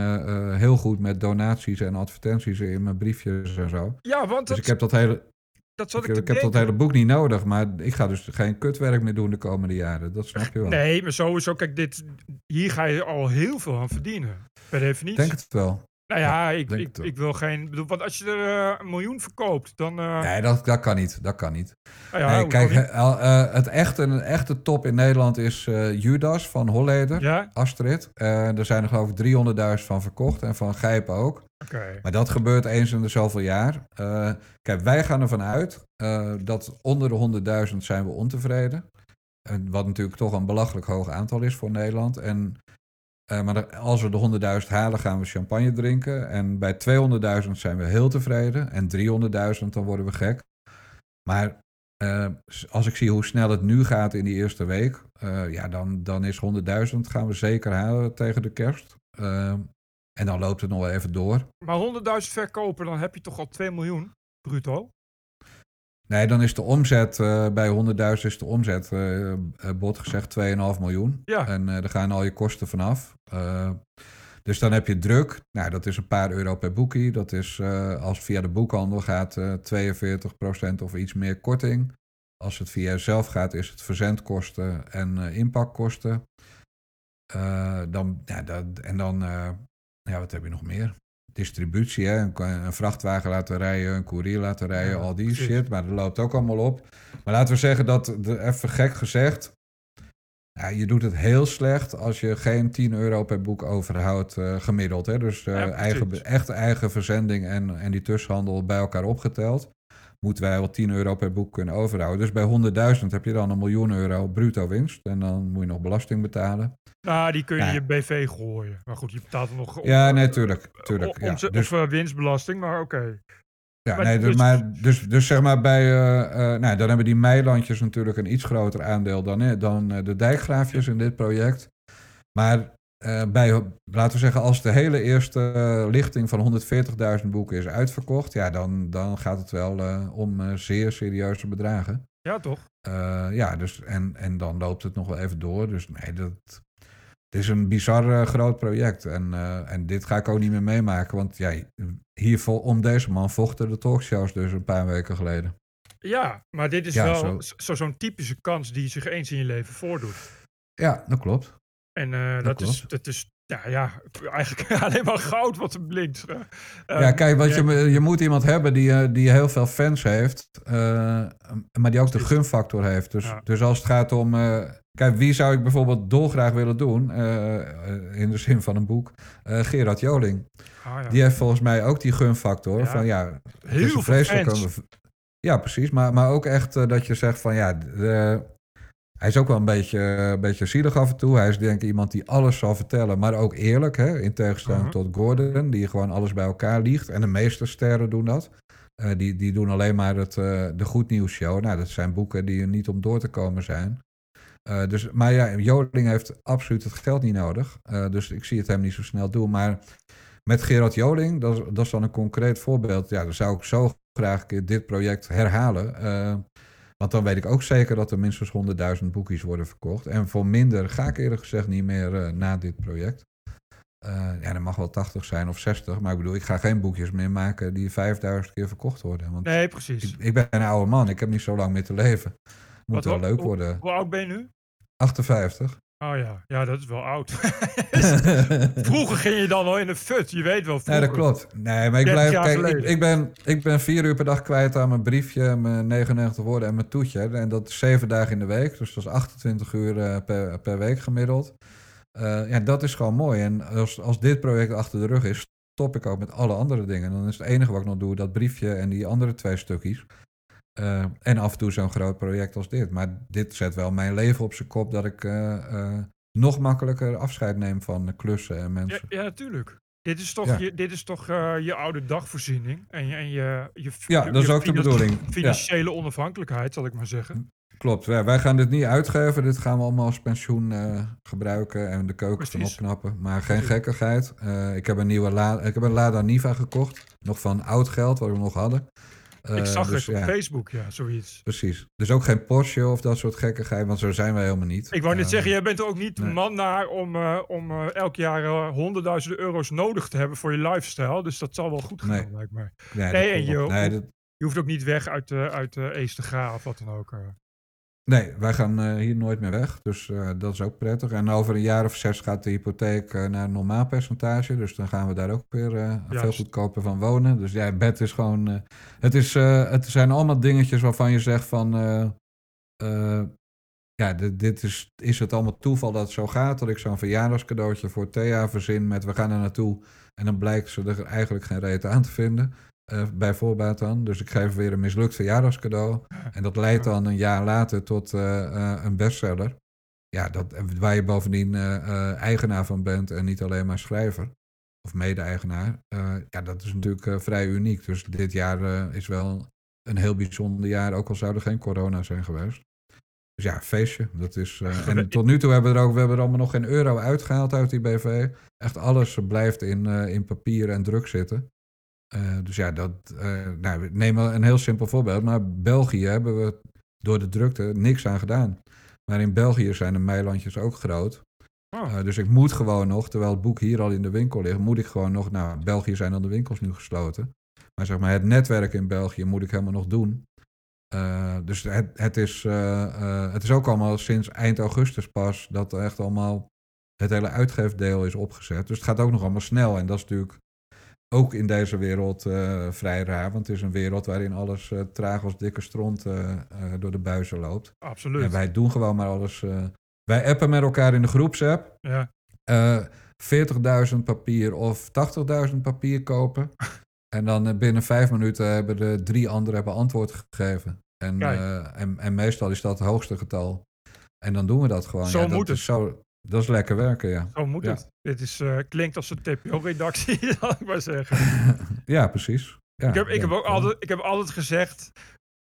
heel goed met donaties en advertenties in mijn briefjes en zo. Ja, want Dus dat, ik heb dat hele, dat zat ik, ik, te ik heb dat hele boek niet nodig. Maar ik ga dus geen kutwerk meer doen de komende jaren. Dat snap je wel. Nee, maar sowieso, kijk, dit, hier ga je al heel veel aan verdienen. Per Ik definitie. denk het wel. nou ja, ik, ik, ik wil geen... bedoel, Want als je er eh, een miljoen verkoopt, dan... eh Nee, dat, dat kan niet. Dat kan niet. nou ja, nee, kijk, niet? eh, het echte, een echte top in Nederland is Judas van Holleder. Ja? Astrid. Er zijn er geloof ik 300.000 van verkocht en van Gijpen ook. Maar dat gebeurt eens in de zoveel jaar. Eh, kijk, wij gaan ervan uit eh, dat onder de 100.000 zijn we ontevreden. En wat natuurlijk toch een belachelijk hoog aantal is voor Nederland. En, eh, maar als we de 100.000 halen, gaan we champagne drinken. En bij 200.000 zijn we heel tevreden. En 300.000, dan worden we gek. Maar als ik zie hoe snel het nu gaat in die eerste week, ja, dan, dan is 100.000 gaan we zeker halen tegen de kerst. En dan loopt het nog wel even door. Maar 100.000 verkopen, dan heb je toch al 2 miljoen bruto? Nee, dan is de omzet eh, bij 100.000 is de omzet, eh, bot gezegd, 2,5 miljoen. Ja. En daar gaan al je kosten vanaf. Dus dan heb je druk. Nou, dat is een paar euro per boekie. Dat is als het via de boekhandel gaat, eh 42% of iets meer korting. Als het via jezelf gaat, is het verzendkosten en inpakkosten. Dan, ja, dat, en dan, ja, wat heb je nog meer? Distributie, hè? Een, een vrachtwagen laten rijden, een koerier laten rijden, Ja, al die precies. shit. Maar dat loopt ook allemaal op. Maar laten we zeggen dat, even gek gezegd, ja, je doet het heel slecht als je geen 10 euro per boek overhoudt eh, gemiddeld. Hè? Dus eh, Ja, eigen, echt eigen verzending en, en die tussenhandel bij elkaar opgeteld. Moeten wij wel 10 euro per boek kunnen overhouden. Dus bij 100.000 heb je dan een miljoen euro bruto winst. En dan moet je nog belasting betalen. Nou, die kun je Ja. in je BV gooien. Maar goed, je betaalt er nog... Ja, nee, tuurlijk. tuurlijk om, ja. omzet- Dus, Of eh, winstbelasting, maar oké. ja, maar nee, dus, maar, dus, dus zeg maar bij... eh, eh, nou, dan hebben die meilandjes natuurlijk een iets groter aandeel dan, dan de dijkgraafjes in dit project. Maar eh, bij, laten we zeggen, als de hele eerste eh, lichting van 140.000 boeken is uitverkocht... ja, dan, dan gaat het wel eh, om zeer serieuze bedragen. Ja, toch? Ja, dus, en, en dan loopt het nog wel even door. Dus nee, dat, het is een bizar groot project. En, en dit ga ik ook niet meer meemaken. Want ja, hier om deze man vochten de talkshows dus een paar weken geleden. Ja, maar dit is Ja, wel zo. zo- zo- zo'n typische kans die zich eens in je leven voordoet. Ja, dat klopt. En eh, dat, is, dat is, ja, ja, eigenlijk alleen maar goud wat er blinkt. Eh, ja, kijk, want ja, je, je moet iemand hebben die, eh, die heel veel fans heeft. maar die ook de gunfactor heeft. Dus, Ja. dus als het gaat om... kijk, wie zou ik bijvoorbeeld dolgraag willen doen? in de zin van een boek. Gerard Joling. ah, ja. Die heeft volgens mij ook die gunfactor. Van ja, Heel veel fans. Ja, precies. Maar, maar ook echt dat je zegt van ja, de- hij is ook wel een beetje, een beetje zielig af en toe. Hij is denk ik iemand die alles zal vertellen, maar ook eerlijk. Hè? In tegenstelling Mhm. tot Gordon, die gewoon alles bij elkaar liegt. En de meeste sterren doen dat. Eh, die, die doen alleen maar het, eh, de goed nieuws show. Nou, dat zijn boeken die er niet om door te komen zijn. Eh, dus, maar ja, Joling heeft absoluut het geld niet nodig. Dus ik zie het hem niet zo snel doen. Maar met Gerard Joling, dat, is- dat is dan een concreet voorbeeld. Ja, dan zou ik zo graag een keer dit project herhalen. Want dan weet ik ook zeker dat er minstens 100.000 boekjes worden verkocht. En voor minder ga ik eerlijk gezegd niet meer eh, na dit project. Eh, ja, dat mag wel 80 zijn of 60. Maar ik bedoel, ik ga geen boekjes meer maken die 5000 keer verkocht worden. Want Nee, precies. ik, ik ben een oude man, ik heb niet zo lang meer te leven. Moet Wat- wel hoe- leuk hoe- worden. Hoe oud ben je nu? 58. Oh ja, ja, dat is wel oud. Vroeger ging je dan al in de fut, je weet wel. Vroeger. dat klopt. Nee, maar ik 30 blijf. Kijk, ik, ben, ik ben vier uur per dag kwijt aan mijn briefje, mijn 99 woorden en mijn toetje. En dat is zeven dagen in de week. Dus dat is 28 uur eh, per, per week gemiddeld. Eh, ja, dat is gewoon mooi. En als, als dit project achter de rug is, stop ik ook met alle andere dingen. Dan is het enige wat ik nog doe dat briefje en die andere twee stukjes. Eh, en af en toe zo'n groot project als dit. Maar dit zet wel mijn leven op zijn kop dat ik eh, eh, nog makkelijker afscheid neem van klussen en mensen. ja, natuurlijk. Dit is toch, Ja. je, dit is toch je oude dagvoorziening. En je, en je, je, Ja, je- dat is ook de bedoeling. Ja. Financiële onafhankelijkheid, zal ik maar zeggen. Klopt, wij, wij gaan dit niet uitgeven. Dit gaan we allemaal als pensioen uh, gebruiken en de keuken van opknappen. Maar geen gekkigheid. Uh, ik heb een nieuwe ik heb een Lada Niva gekocht. Nog van oud geld, wat we nog hadden. Uh, ik zag dus, het op Facebook, ja, zoiets. Precies. Dus ook geen Porsche of dat soort gekkigheid, want zo zijn wij helemaal niet. Ik wou net zeggen, jij bent er ook niet de man naar om, om elk jaar honderdduizenden euro's nodig te hebben voor je lifestyle. Dus dat zal wel goed gaan, nee. lijkt mij. Nee, nee en je, je hoeft ook niet weg uit, uit de Eesterga of wat dan ook. Nee, wij gaan uh, hier nooit meer weg. Dus uh, dat is ook prettig. En over een jaar of zes gaat de hypotheek uh, naar een normaal percentage. Dus dan gaan we daar ook weer veel goedkoper van wonen. Dus ja, bed is gewoon. het, is, het zijn allemaal dingetjes waarvan je zegt van. ja, dit, dit, is, is het allemaal toeval dat het zo gaat. Dat ik zo'n verjaardagscadeautje voor Thea verzin met we gaan er naartoe. En dan blijkt ze er eigenlijk geen reet aan te vinden. Uh, bij voorbaat dan. Dus ik geef weer een mislukt verjaardagscadeau. En dat leidt dan een jaar later tot uh, uh, een bestseller. Ja, dat, waar je bovendien eigenaar van bent en niet alleen maar schrijver. Of mede-eigenaar. ja, dat is natuurlijk vrij uniek. Dus dit jaar is wel een heel bijzonder jaar. Ook al zou er geen corona zijn geweest. Dus ja, feestje. Dat is, en tot nu toe hebben we er ook we hebben er allemaal nog geen euro uitgehaald uit die BV. Echt alles blijft in, in papier en druk zitten. Uh, dus ja, dat, uh, nou, neem een heel simpel voorbeeld. Maar België hebben we door de drukte niks aan gedaan. Maar in België zijn de meilandjes ook groot. Oh. Uh, dus ik moet gewoon nog, terwijl het boek hier al in de winkel ligt, moet ik gewoon nog. Nou, België zijn dan de winkels nu gesloten. Maar zeg maar, het netwerk in België moet ik helemaal nog doen. dus het, het, is, het is ook allemaal sinds eind augustus pas dat echt allemaal het hele uitgeefdeel is opgezet. Dus het gaat ook nog allemaal snel. En dat is natuurlijk ook in deze wereld uh, vrij raar. Want het is een wereld waarin alles uh, traag als dikke stront uh, door de buizen loopt. Absoluut. En wij doen gewoon maar alles. wij appen met elkaar in de groepsapp. Ja. 40.000 papier of 80.000 papier kopen. en dan binnen vijf minuten hebben de drie anderen hebben antwoord gegeven. En, en, en, meestal is dat het hoogste getal. En dan doen we dat gewoon. Zo moet het. Zo, dat is lekker werken, ja. Zo moet het. Dit is, uh, klinkt als een TPO-redactie, zal ik maar zeggen. ja, precies. Ja, ik, heb, ik, heb ook altijd, ik heb altijd gezegd,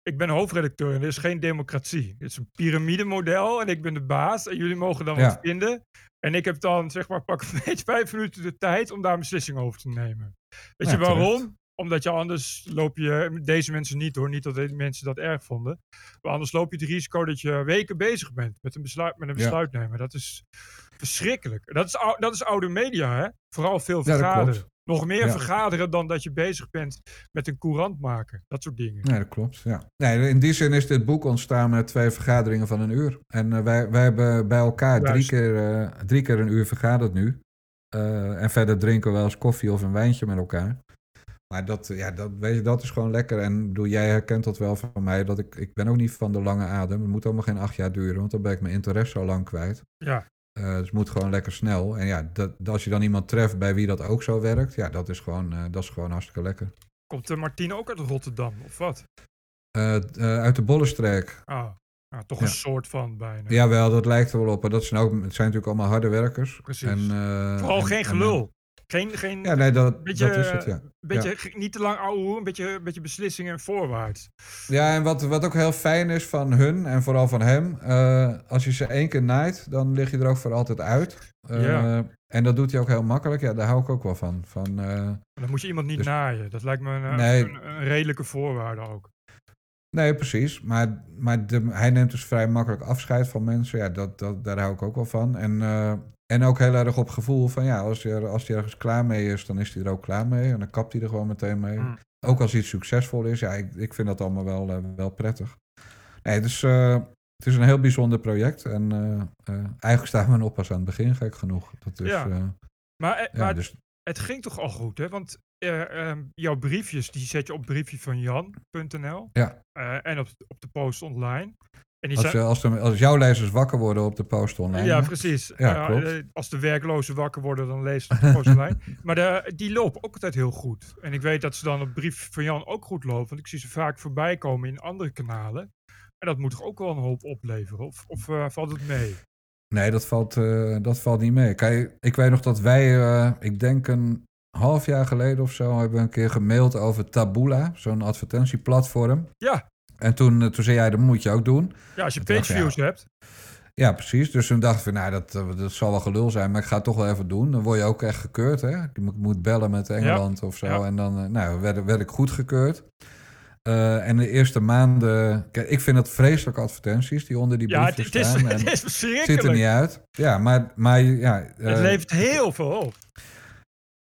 ik ben hoofdredacteur en er is geen democratie. Het is een piramidemodel en ik ben de baas en jullie mogen dan wat vinden. En ik heb dan, zeg maar, pak een beetje vijf minuten de tijd om daar een beslissing over te nemen. Weet je waarom? Omdat je anders loop je, deze mensen niet hoor, niet dat deze mensen dat erg vonden. Maar anders loop je het risico dat je weken bezig bent met een besluit, met een besluit nemen. Dat is verschrikkelijk. Dat is, dat is oude media, hè? Vooral veel vergaderen. Nog meer vergaderen dan dat je bezig bent met een courant maken. Dat soort dingen. Ja, dat klopt. Ja. Nee, in die zin is dit boek ontstaan met twee vergaderingen van een uur. En uh, wij, wij hebben bij elkaar drie keer, uh, drie keer een uur vergaderd nu. Uh, en verder drinken we wel eens koffie of een wijntje met elkaar. Maar dat, ja, dat, weet je, dat is gewoon lekker. En bedoel, jij herkent dat wel van mij. Dat ik, ik ben ook niet van de lange adem. Het moet allemaal geen acht jaar duren, want dan ben ik mijn interesse al lang kwijt. Ja. Uh, dus het moet gewoon lekker snel. En ja, dat, als je dan iemand treft bij wie dat ook zo werkt, ja, dat is gewoon, uh, dat is gewoon hartstikke lekker. Komt uh, Martine ook uit Rotterdam, of wat? uit de Bollenstreek. Ah, nou, toch een soort van bijna. Jawel, dat lijkt er wel op. Dat zijn ook, het zijn natuurlijk allemaal harde werkers. Precies. En, Vooral geen gelul. Geen, geen ja, nee, dat, beetje, dat is het, ja. Beetje, niet te lang ouwe, een beetje, een beetje beslissingen voorwaarts. Ja, en wat, wat ook heel fijn is van hun en vooral van hem, uh, als je ze één keer naait, dan lig je er ook voor altijd uit. Uh, ja. En dat doet hij ook heel makkelijk. Ja, daar hou ik ook wel van. van uh, dan moet je iemand niet dus, naaien. Dat lijkt me een, nee, een, een, redelijke voorwaarde ook. Nee, precies. Maar, maar de, hij neemt dus vrij makkelijk afscheid van mensen. Ja, dat, dat, daar hou ik ook wel van. En en ook heel erg op gevoel van ja, als hij, als hij ergens klaar mee is, dan is hij er ook klaar mee. En dan kapt hij er gewoon meteen mee. Mm. Ook als iets succesvol is, ja, ik, ik vind dat allemaal wel, uh, wel prettig. Nee, dus uh, het is een heel bijzonder project. En uh, eigenlijk staan we nog pas aan het begin, gek genoeg. Dat is, ja. maar, ja, maar dus... het ging toch al goed, hè? Want um, jouw briefjes, die zet je op briefje van Jan.nl. Ja. en op, op de post online. Als, als, de, als, jouw lezers wakker worden op de post online. Ja, precies. Ja, uh, als de werklozen wakker worden, dan lezen ze de post online. maar de, die lopen ook altijd heel goed. En ik weet dat ze dan op brief van Jan ook goed lopen. Want ik zie ze vaak voorbij komen in andere kanalen. En dat moet toch ook wel een hoop opleveren? Of, of uh, valt het mee? Nee, dat valt, uh, dat valt niet mee. Kijk, ik weet nog dat wij, ik denk een half jaar geleden of zo, hebben we een keer gemaild over Tabula, zo'n advertentieplatform. Ja. En toen, toen zei jij, dat moet je ook doen. Ja, als je pageviews hebt. Ja, precies. Dus toen dacht ik van, nou, dat, eh, dat zal wel gelul zijn, maar ik ga het toch wel even doen. Dan word je ook echt gekeurd, hè. Ik mo- moet bellen met Engeland of zo. ja. En dan eh, nou, werd, werd ik goedgekeurd. Eh en de eerste maanden... Kijk, ik vind het vreselijke advertenties die onder die Ja, het, briefjes het is, staan. het en is het ziet er niet uit. Ja, maar, maar ja... Het eh, levert heel veel op.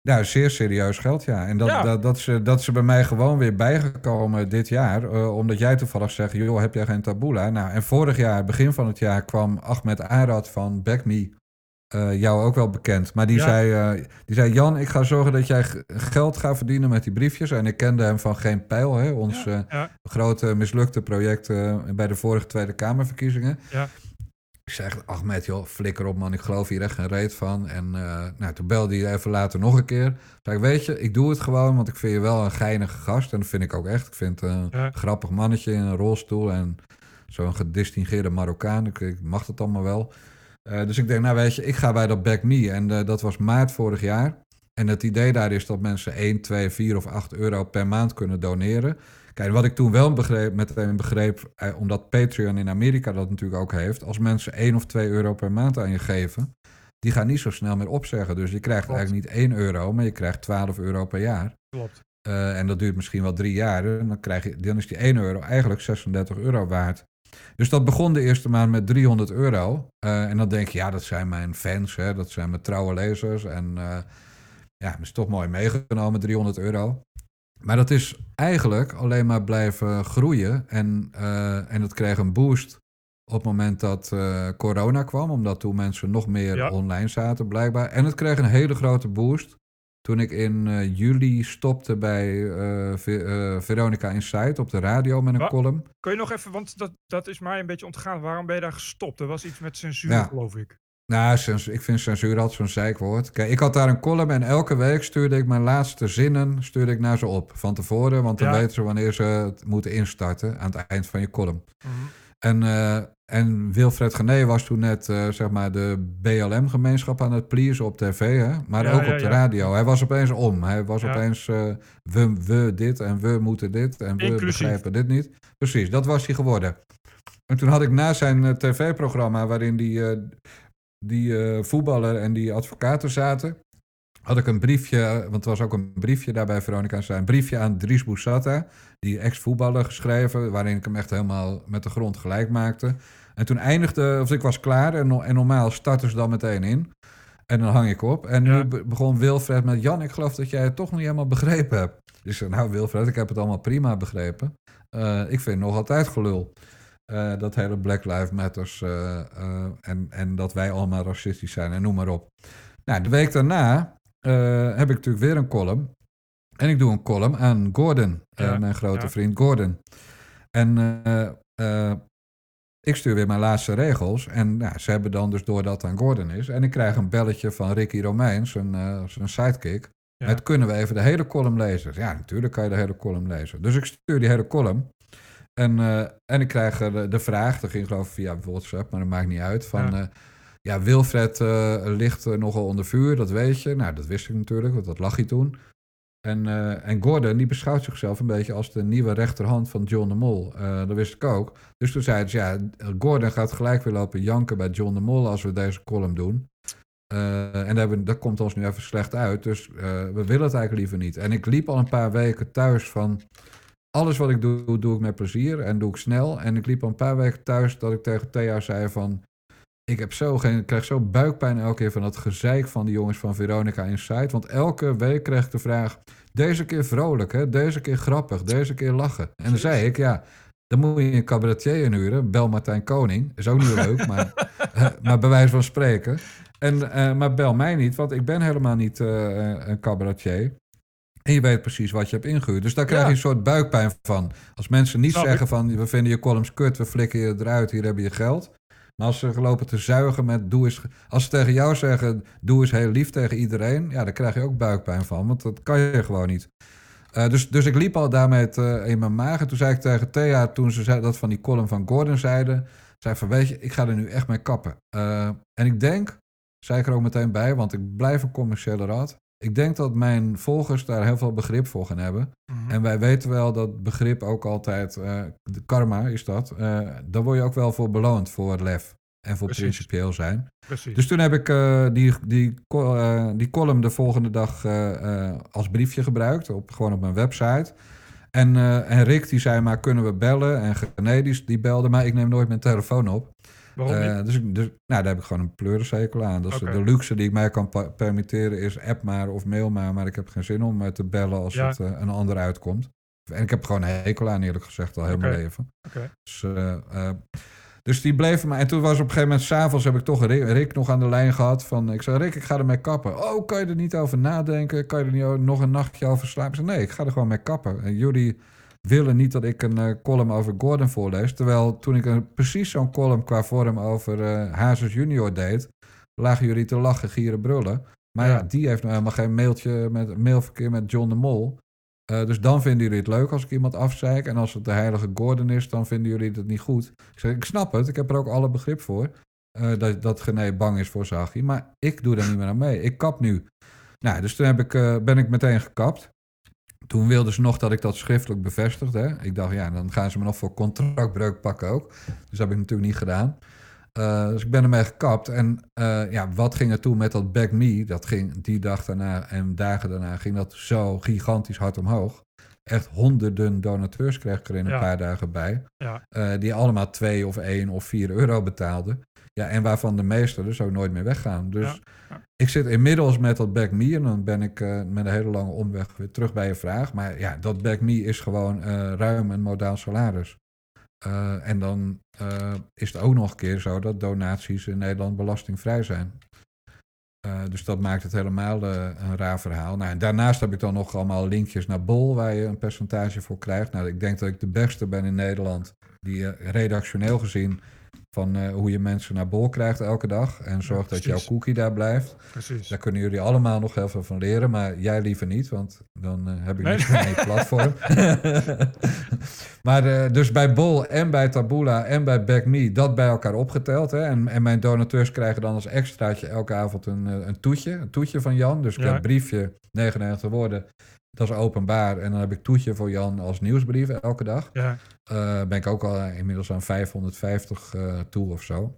nou, zeer serieus geld, ja. En dat, Ja. Dat, dat, ze, dat ze bij mij gewoon weer bijgekomen dit jaar. eh, omdat jij toevallig zegt, joh, heb jij geen tabula? Nou, en vorig jaar, begin van het jaar, kwam Ahmed Arad van Back Me. eh, jou ook wel bekend. Maar die, Ja. zei, eh, die zei, Jan, ik ga zorgen dat jij geld gaat verdienen met die briefjes. En ik kende hem van Geen Pijl, hè, ons Ja, grote mislukte project bij de vorige Tweede Kamerverkiezingen. Ik zeg, Ahmed, joh, flikker op man, ik geloof hier echt geen reet van. En eh, nou, toen belde hij even later nog een keer. Ik, weet je, ik doe het gewoon, want ik vind je wel een geinige gast. En dat vind ik ook echt. Ik vind een Ja. grappig mannetje in een rolstoel en zo'n gedistingeerde Marokkaan. Ik, ik mag dat allemaal wel. Eh, dus ik denk, nou weet je, ik ga bij dat Back Me. En eh, dat was maart vorig jaar. En het idee daar is dat mensen 1, 2, 4 of 8 euro per maand kunnen doneren. Kijk, wat ik toen wel begreep, meteen begreep, eh, omdat Patreon in Amerika dat natuurlijk ook heeft, als mensen 1 of 2 euro per maand aan je geven, die gaan niet zo snel meer opzeggen. Dus je krijgt Klopt. eigenlijk niet 1 euro, maar je krijgt 12 euro per jaar. klopt. Eh, en dat duurt misschien wel drie jaar. En dan, krijg je, dan is die 1 euro eigenlijk 36 euro waard. Dus dat begon de eerste maand met 300 euro. Eh, en dan denk je, ja, dat zijn mijn fans, hè, dat zijn mijn trouwe lezers. En ja, dat is toch mooi meegenomen, 300 euro. Maar dat is eigenlijk alleen maar blijven groeien. En, eh, en dat kreeg een boost op het moment dat eh, corona kwam. Omdat toen mensen nog meer Ja. online zaten, blijkbaar. En het kreeg een hele grote boost toen ik in eh, juli stopte bij Ve- Veronica Insight op de radio met een column. Kun je nog even, want dat, dat is mij een beetje ontgaan. Waarom ben je daar gestopt? Er was iets met censuur, Ja. geloof ik. Nou, ik vind censuur altijd zo'n zeikwoord. Kijk, ik had daar een column en elke week stuurde ik mijn laatste zinnen stuurde ik naar ze op. Van tevoren, want dan Ja. weten ze wanneer ze het moeten instarten aan het eind van je column. Mhm. En, eh, en Wilfred Gené was toen net eh, zeg maar de BLM-gemeenschap aan het pleasen op tv, hè? maar Ja, ook ja, op de radio. Hij was opeens om. Hij was opeens eh, we, we dit en we moeten dit en we Inclusief. begrijpen dit niet. Precies, dat was hij geworden. En toen had ik na zijn tv-programma waarin die, eh, die eh, voetballer en die advocaten zaten, had ik een briefje, want het was ook een briefje daarbij Veronica zei, een briefje aan Dries Boussata, die ex-voetballer geschreven, waarin ik hem echt helemaal met de grond gelijk maakte. En toen eindigde, of ik was klaar en, en normaal starten ze dan meteen in. En dan hang ik op. En Ja. nu be- begon Wilfred met, Jan, ik geloof dat jij het toch niet helemaal begrepen hebt. Dus ik zei, nou Wilfred, ik heb het allemaal prima begrepen. Eh, ik vind nog altijd gelul. Eh, dat hele Black Lives Matters eh, eh, en, en dat wij allemaal racistisch zijn en noem maar op. Nou, de week daarna heb ik natuurlijk weer een column. En ik doe een column aan Gordon, Ja, mijn grote ja. vriend Gordon. En ik stuur weer mijn laatste regels. En nou, ze hebben dan dus door dat aan Gordon is. En ik krijg een belletje van Ricky Romein, zijn, zijn sidekick. Ja. Met kunnen we even de hele column lezen? Ja, natuurlijk kan je de hele column lezen. Dus ik stuur die hele column. En, eh, en ik krijg eh, de, de vraag, dat ging geloof ik via WhatsApp, maar dat maakt niet uit. Van Ja. ja, ja Wilfred eh, ligt eh, nogal onder vuur, dat weet je. Nou, dat wist ik natuurlijk, want dat lag hij toen. En, eh, en Gordon, die beschouwt zichzelf een beetje als de nieuwe rechterhand van John de Mol. Eh, dat wist ik ook. Dus toen zeiden ze, ja, Gordon gaat gelijk weer lopen janken bij John de Mol als we deze column doen. Eh, en dat, hebben- dat komt ons nu even slecht uit. Dus eh, we willen het eigenlijk liever niet. En ik liep al een paar weken thuis van... Alles wat ik doe, doe ik met plezier en doe ik snel. En ik liep al een paar weken thuis dat ik tegen Thea zei van... Ik, heb zo geen, ik krijg zo buikpijn elke keer van dat gezeik van die jongens van Veronica Insight. Want elke week kreeg ik de vraag... Deze keer vrolijk, hè? deze keer grappig, deze keer lachen. En dan zei ik, ja, dan moet je een cabaretier inhuren. Bel Martijn Koning. Is ook niet leuk, maar, eh, maar bij wijze van spreken. En, eh, maar bel mij niet, want ik ben helemaal niet eh, een cabaretier. En je weet precies wat je hebt ingehuurd. Dus daar krijg je Ja. een soort buikpijn van. Als mensen niet Snap zeggen van... we vinden je columns kut, we flikken je eruit, hier heb je geld. Maar als ze lopen te zuigen met... Doe eens, als ze tegen jou zeggen, doe eens heel lief tegen iedereen... ja, daar krijg je ook buikpijn van, want dat kan je gewoon niet. Eh, dus, dus ik liep al daarmee eh, in mijn maag. En toen zei ik tegen Thea, toen ze zei, dat van die column van Gordon zeiden... zei van, weet je, ik ga er nu echt mee kappen. Eh, en ik denk, zei ik er ook meteen bij, want ik blijf een commerciële rat... ik denk dat mijn volgers daar heel veel begrip voor gaan hebben. Mhm. En wij weten wel dat begrip ook altijd, eh, de karma is dat, eh daar word je ook wel voor beloond, voor lef en voor Precies. principieel zijn. Precies. Dus toen heb ik eh, die, die, die column de volgende dag als briefje gebruikt, op, gewoon op mijn website. En, en Rick die zei maar, kunnen we bellen? En René die, die belde, maar ik neem nooit mijn telefoon op. Waarom niet? Eh, dus, dus nou, daar heb ik gewoon een pleurenzekel aan. Oké. de luxe die ik mij kan permitteren is app maar of mail maar. Maar ik heb geen zin om eh, te bellen als Ja. het eh, een ander uitkomt. En ik heb gewoon een hekel aan eerlijk gezegd al heel mijn leven. Dus, dus die bleven maar. En toen was op een gegeven moment, s'avonds heb ik toch Rick, Rick nog aan de lijn gehad. Van, ik zei, Rick, ik ga ermee kappen. Oh, kan je er niet over nadenken? Kan je er niet nog een nachtje over slapen? Ik zei, nee, ik ga er gewoon mee kappen. En jullie willen niet dat ik een eh, column over Gordon voorlees. Terwijl toen ik een, precies zo'n column qua vorm over eh Hazes junior deed... lagen jullie te lachen, gieren, brullen. Maar ja, Ja. die heeft nou helemaal geen mailtje met, mailverkeer met John de Mol. Eh, dus dan vinden jullie het leuk als ik iemand afzeik. En als het de heilige Gordon is, dan vinden jullie het niet goed. Ik zeg, ik snap het. Ik heb er ook alle begrip voor. dat, dat Gené bang is voor Zaghi. Maar ik doe daar niet meer aan mee. Ik kap nu. Nou, dus toen heb ik, ben ik meteen gekapt. Toen wilden ze nog dat ik dat schriftelijk bevestigde. Ik dacht, ja, dan gaan ze me nog voor contractbreuk pakken ook. Dus dat heb ik natuurlijk niet gedaan. Eh, dus ik ben ermee gekapt. En eh, ja, wat ging er toen met dat Back Me? Dat ging die dag daarna en dagen daarna ging dat zo gigantisch hard omhoog. Echt honderden donateurs kreeg ik er in een Ja. paar dagen bij. Ja. Eh, die allemaal 2 of 1 of 4 euro betaalden. Ja, en waarvan de meeste dus ook nooit meer weggaan. Dus Ja, ik zit inmiddels met dat Back Me. En dan ben ik eh, met een hele lange omweg weer terug bij je vraag. Maar ja, dat Back Me is gewoon eh, ruim een modaal salaris. Eh, en dan is het ook nog een keer zo dat donaties in Nederland belastingvrij zijn. Dus dat maakt het helemaal een raar verhaal. Nou, en daarnaast heb ik dan nog allemaal linkjes naar Bol, waar je een percentage voor krijgt. Nou, ik denk dat ik de beste ben in Nederland, die redactioneel gezien, van eh, hoe je mensen naar Bol krijgt elke dag. En zorgt dat jouw cookie daar blijft. Precies. Daar kunnen jullie allemaal nog heel veel van leren, maar jij liever niet, want dan heb ik Nee. niks meer je platform. maar eh, dus bij Bol en bij Taboola en bij BackMe, dat bij elkaar opgeteld. Hè? En, en mijn donateurs krijgen dan als extraatje elke avond een, eh, een toetje, een toetje van Jan. Dus ik Ja. heb een briefje, 99 woorden, dat is openbaar. En dan heb ik toetje voor Jan als nieuwsbrief elke dag. Ja. Eh, ben ik ook al inmiddels aan 550 eh, toe of zo.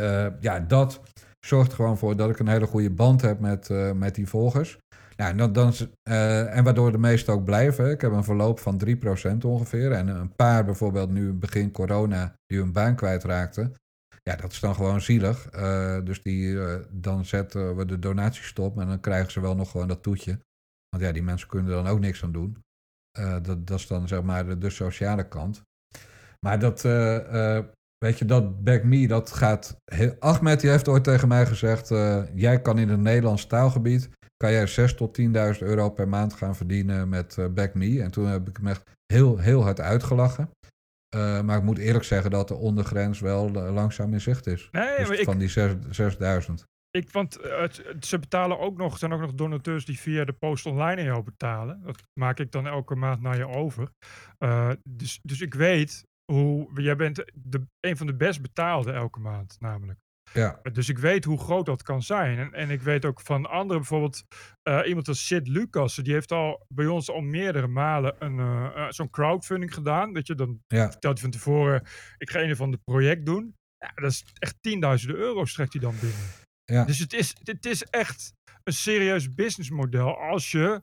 Eh, ja, dat zorgt gewoon voor dat ik een hele goede band heb met, eh, met die volgers. Ja, en, dan, dan, en waardoor de meesten ook blijven. Ik heb een verloop van 3% ongeveer. En een paar bijvoorbeeld nu begin corona die hun baan kwijtraakten. Ja, dat is dan gewoon zielig. Dus die, dan zetten we de donatie stop en dan krijgen ze wel nog gewoon dat toetje. Want ja, die mensen kunnen er dan ook niks aan doen. Eh, dat, dat is dan zeg maar de, de sociale kant. Maar dat, eh, eh, weet je, dat Back Me, dat gaat... Heel, Ahmed die heeft ooit tegen mij gezegd... jij kan in het Nederlands taalgebied... kan jij 6 tot 10.000 euro per maand gaan verdienen met Back Me. En toen heb ik hem echt heel, heel hard uitgelachen. Maar ik moet eerlijk zeggen dat de ondergrens wel langzaam in zicht is. Nee, Dus ik, van die zes- 6000. Ik, want eh, het- het- ze betalen ook nog, er zijn ook nog donateurs die via de post online aan jou betalen. Dat maak ik dan elke maand naar je over. Eh, dus, dus ik weet hoe, jij bent de, een van de best betaalde elke maand namelijk. Ja, Dus ik weet hoe groot dat kan zijn. En, en ik weet ook van anderen, bijvoorbeeld eh, iemand als Sid Lucas, die heeft al bij ons al meerdere malen een, zo'n crowdfunding gedaan. Weet je, dan ja, hij van tevoren, ik ga een of ander project doen. Ja, dat is echt tienduizenden euro's trekt hij dan binnen. Ja. Dus het is, het is echt een serieus businessmodel als je,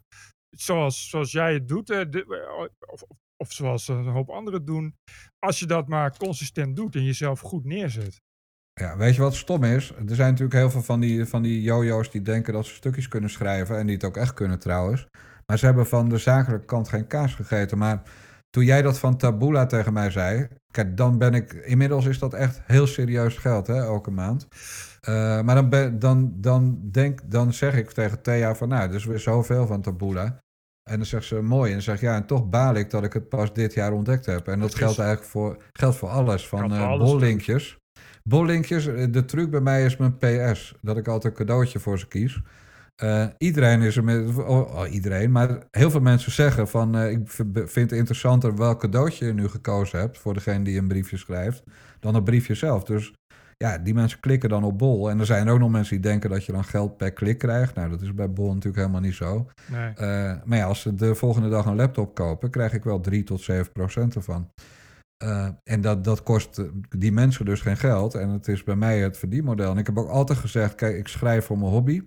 zoals, zoals jij het doet, eh, de- of, of, zoals een hoop anderen doen, als je dat maar consistent doet en jezelf goed neerzet. Ja, weet je wat stom is? Er zijn natuurlijk heel veel van die, van die jojo's die denken dat ze stukjes kunnen schrijven. En die het ook echt kunnen trouwens. Maar ze hebben van de zakelijke kant geen kaas gegeten. Maar toen jij dat van Taboola tegen mij zei. Kijk, dan ben ik. Inmiddels is dat echt heel serieus geld, hè, elke maand. Eh, maar dan, dan, dan, denk, dan zeg ik tegen Thea van. Nou, er is weer zoveel van Taboola. En dan zegt ze mooi. En dan zeg ja, en toch baal ik dat ik het pas dit jaar ontdekt heb. En dat geldt eigenlijk voor, geldt voor alles. Van alles, bollinkjes. Bollinkjes, eh, de truc bij mij is mijn PS. Dat ik altijd een cadeautje voor ze kies. Iedereen is er met. Oh, oh, iedereen, maar heel veel mensen zeggen van. ik vind het interessanter welk cadeautje je nu gekozen hebt. voor degene die een briefje schrijft. dan het briefje zelf. Dus Ja, die mensen klikken dan op Bol. En er zijn ook nog mensen die denken dat je dan geld per klik krijgt. Nou, dat is bij Bol natuurlijk helemaal niet zo. Nee. Uh, maar ja, als ze de volgende dag een laptop kopen, krijg ik wel 3 tot 7 procent ervan. Uh, en dat, dat kost die mensen dus geen geld. En het is bij mij het verdienmodel. En ik heb ook altijd gezegd, kijk, ik schrijf voor mijn hobby.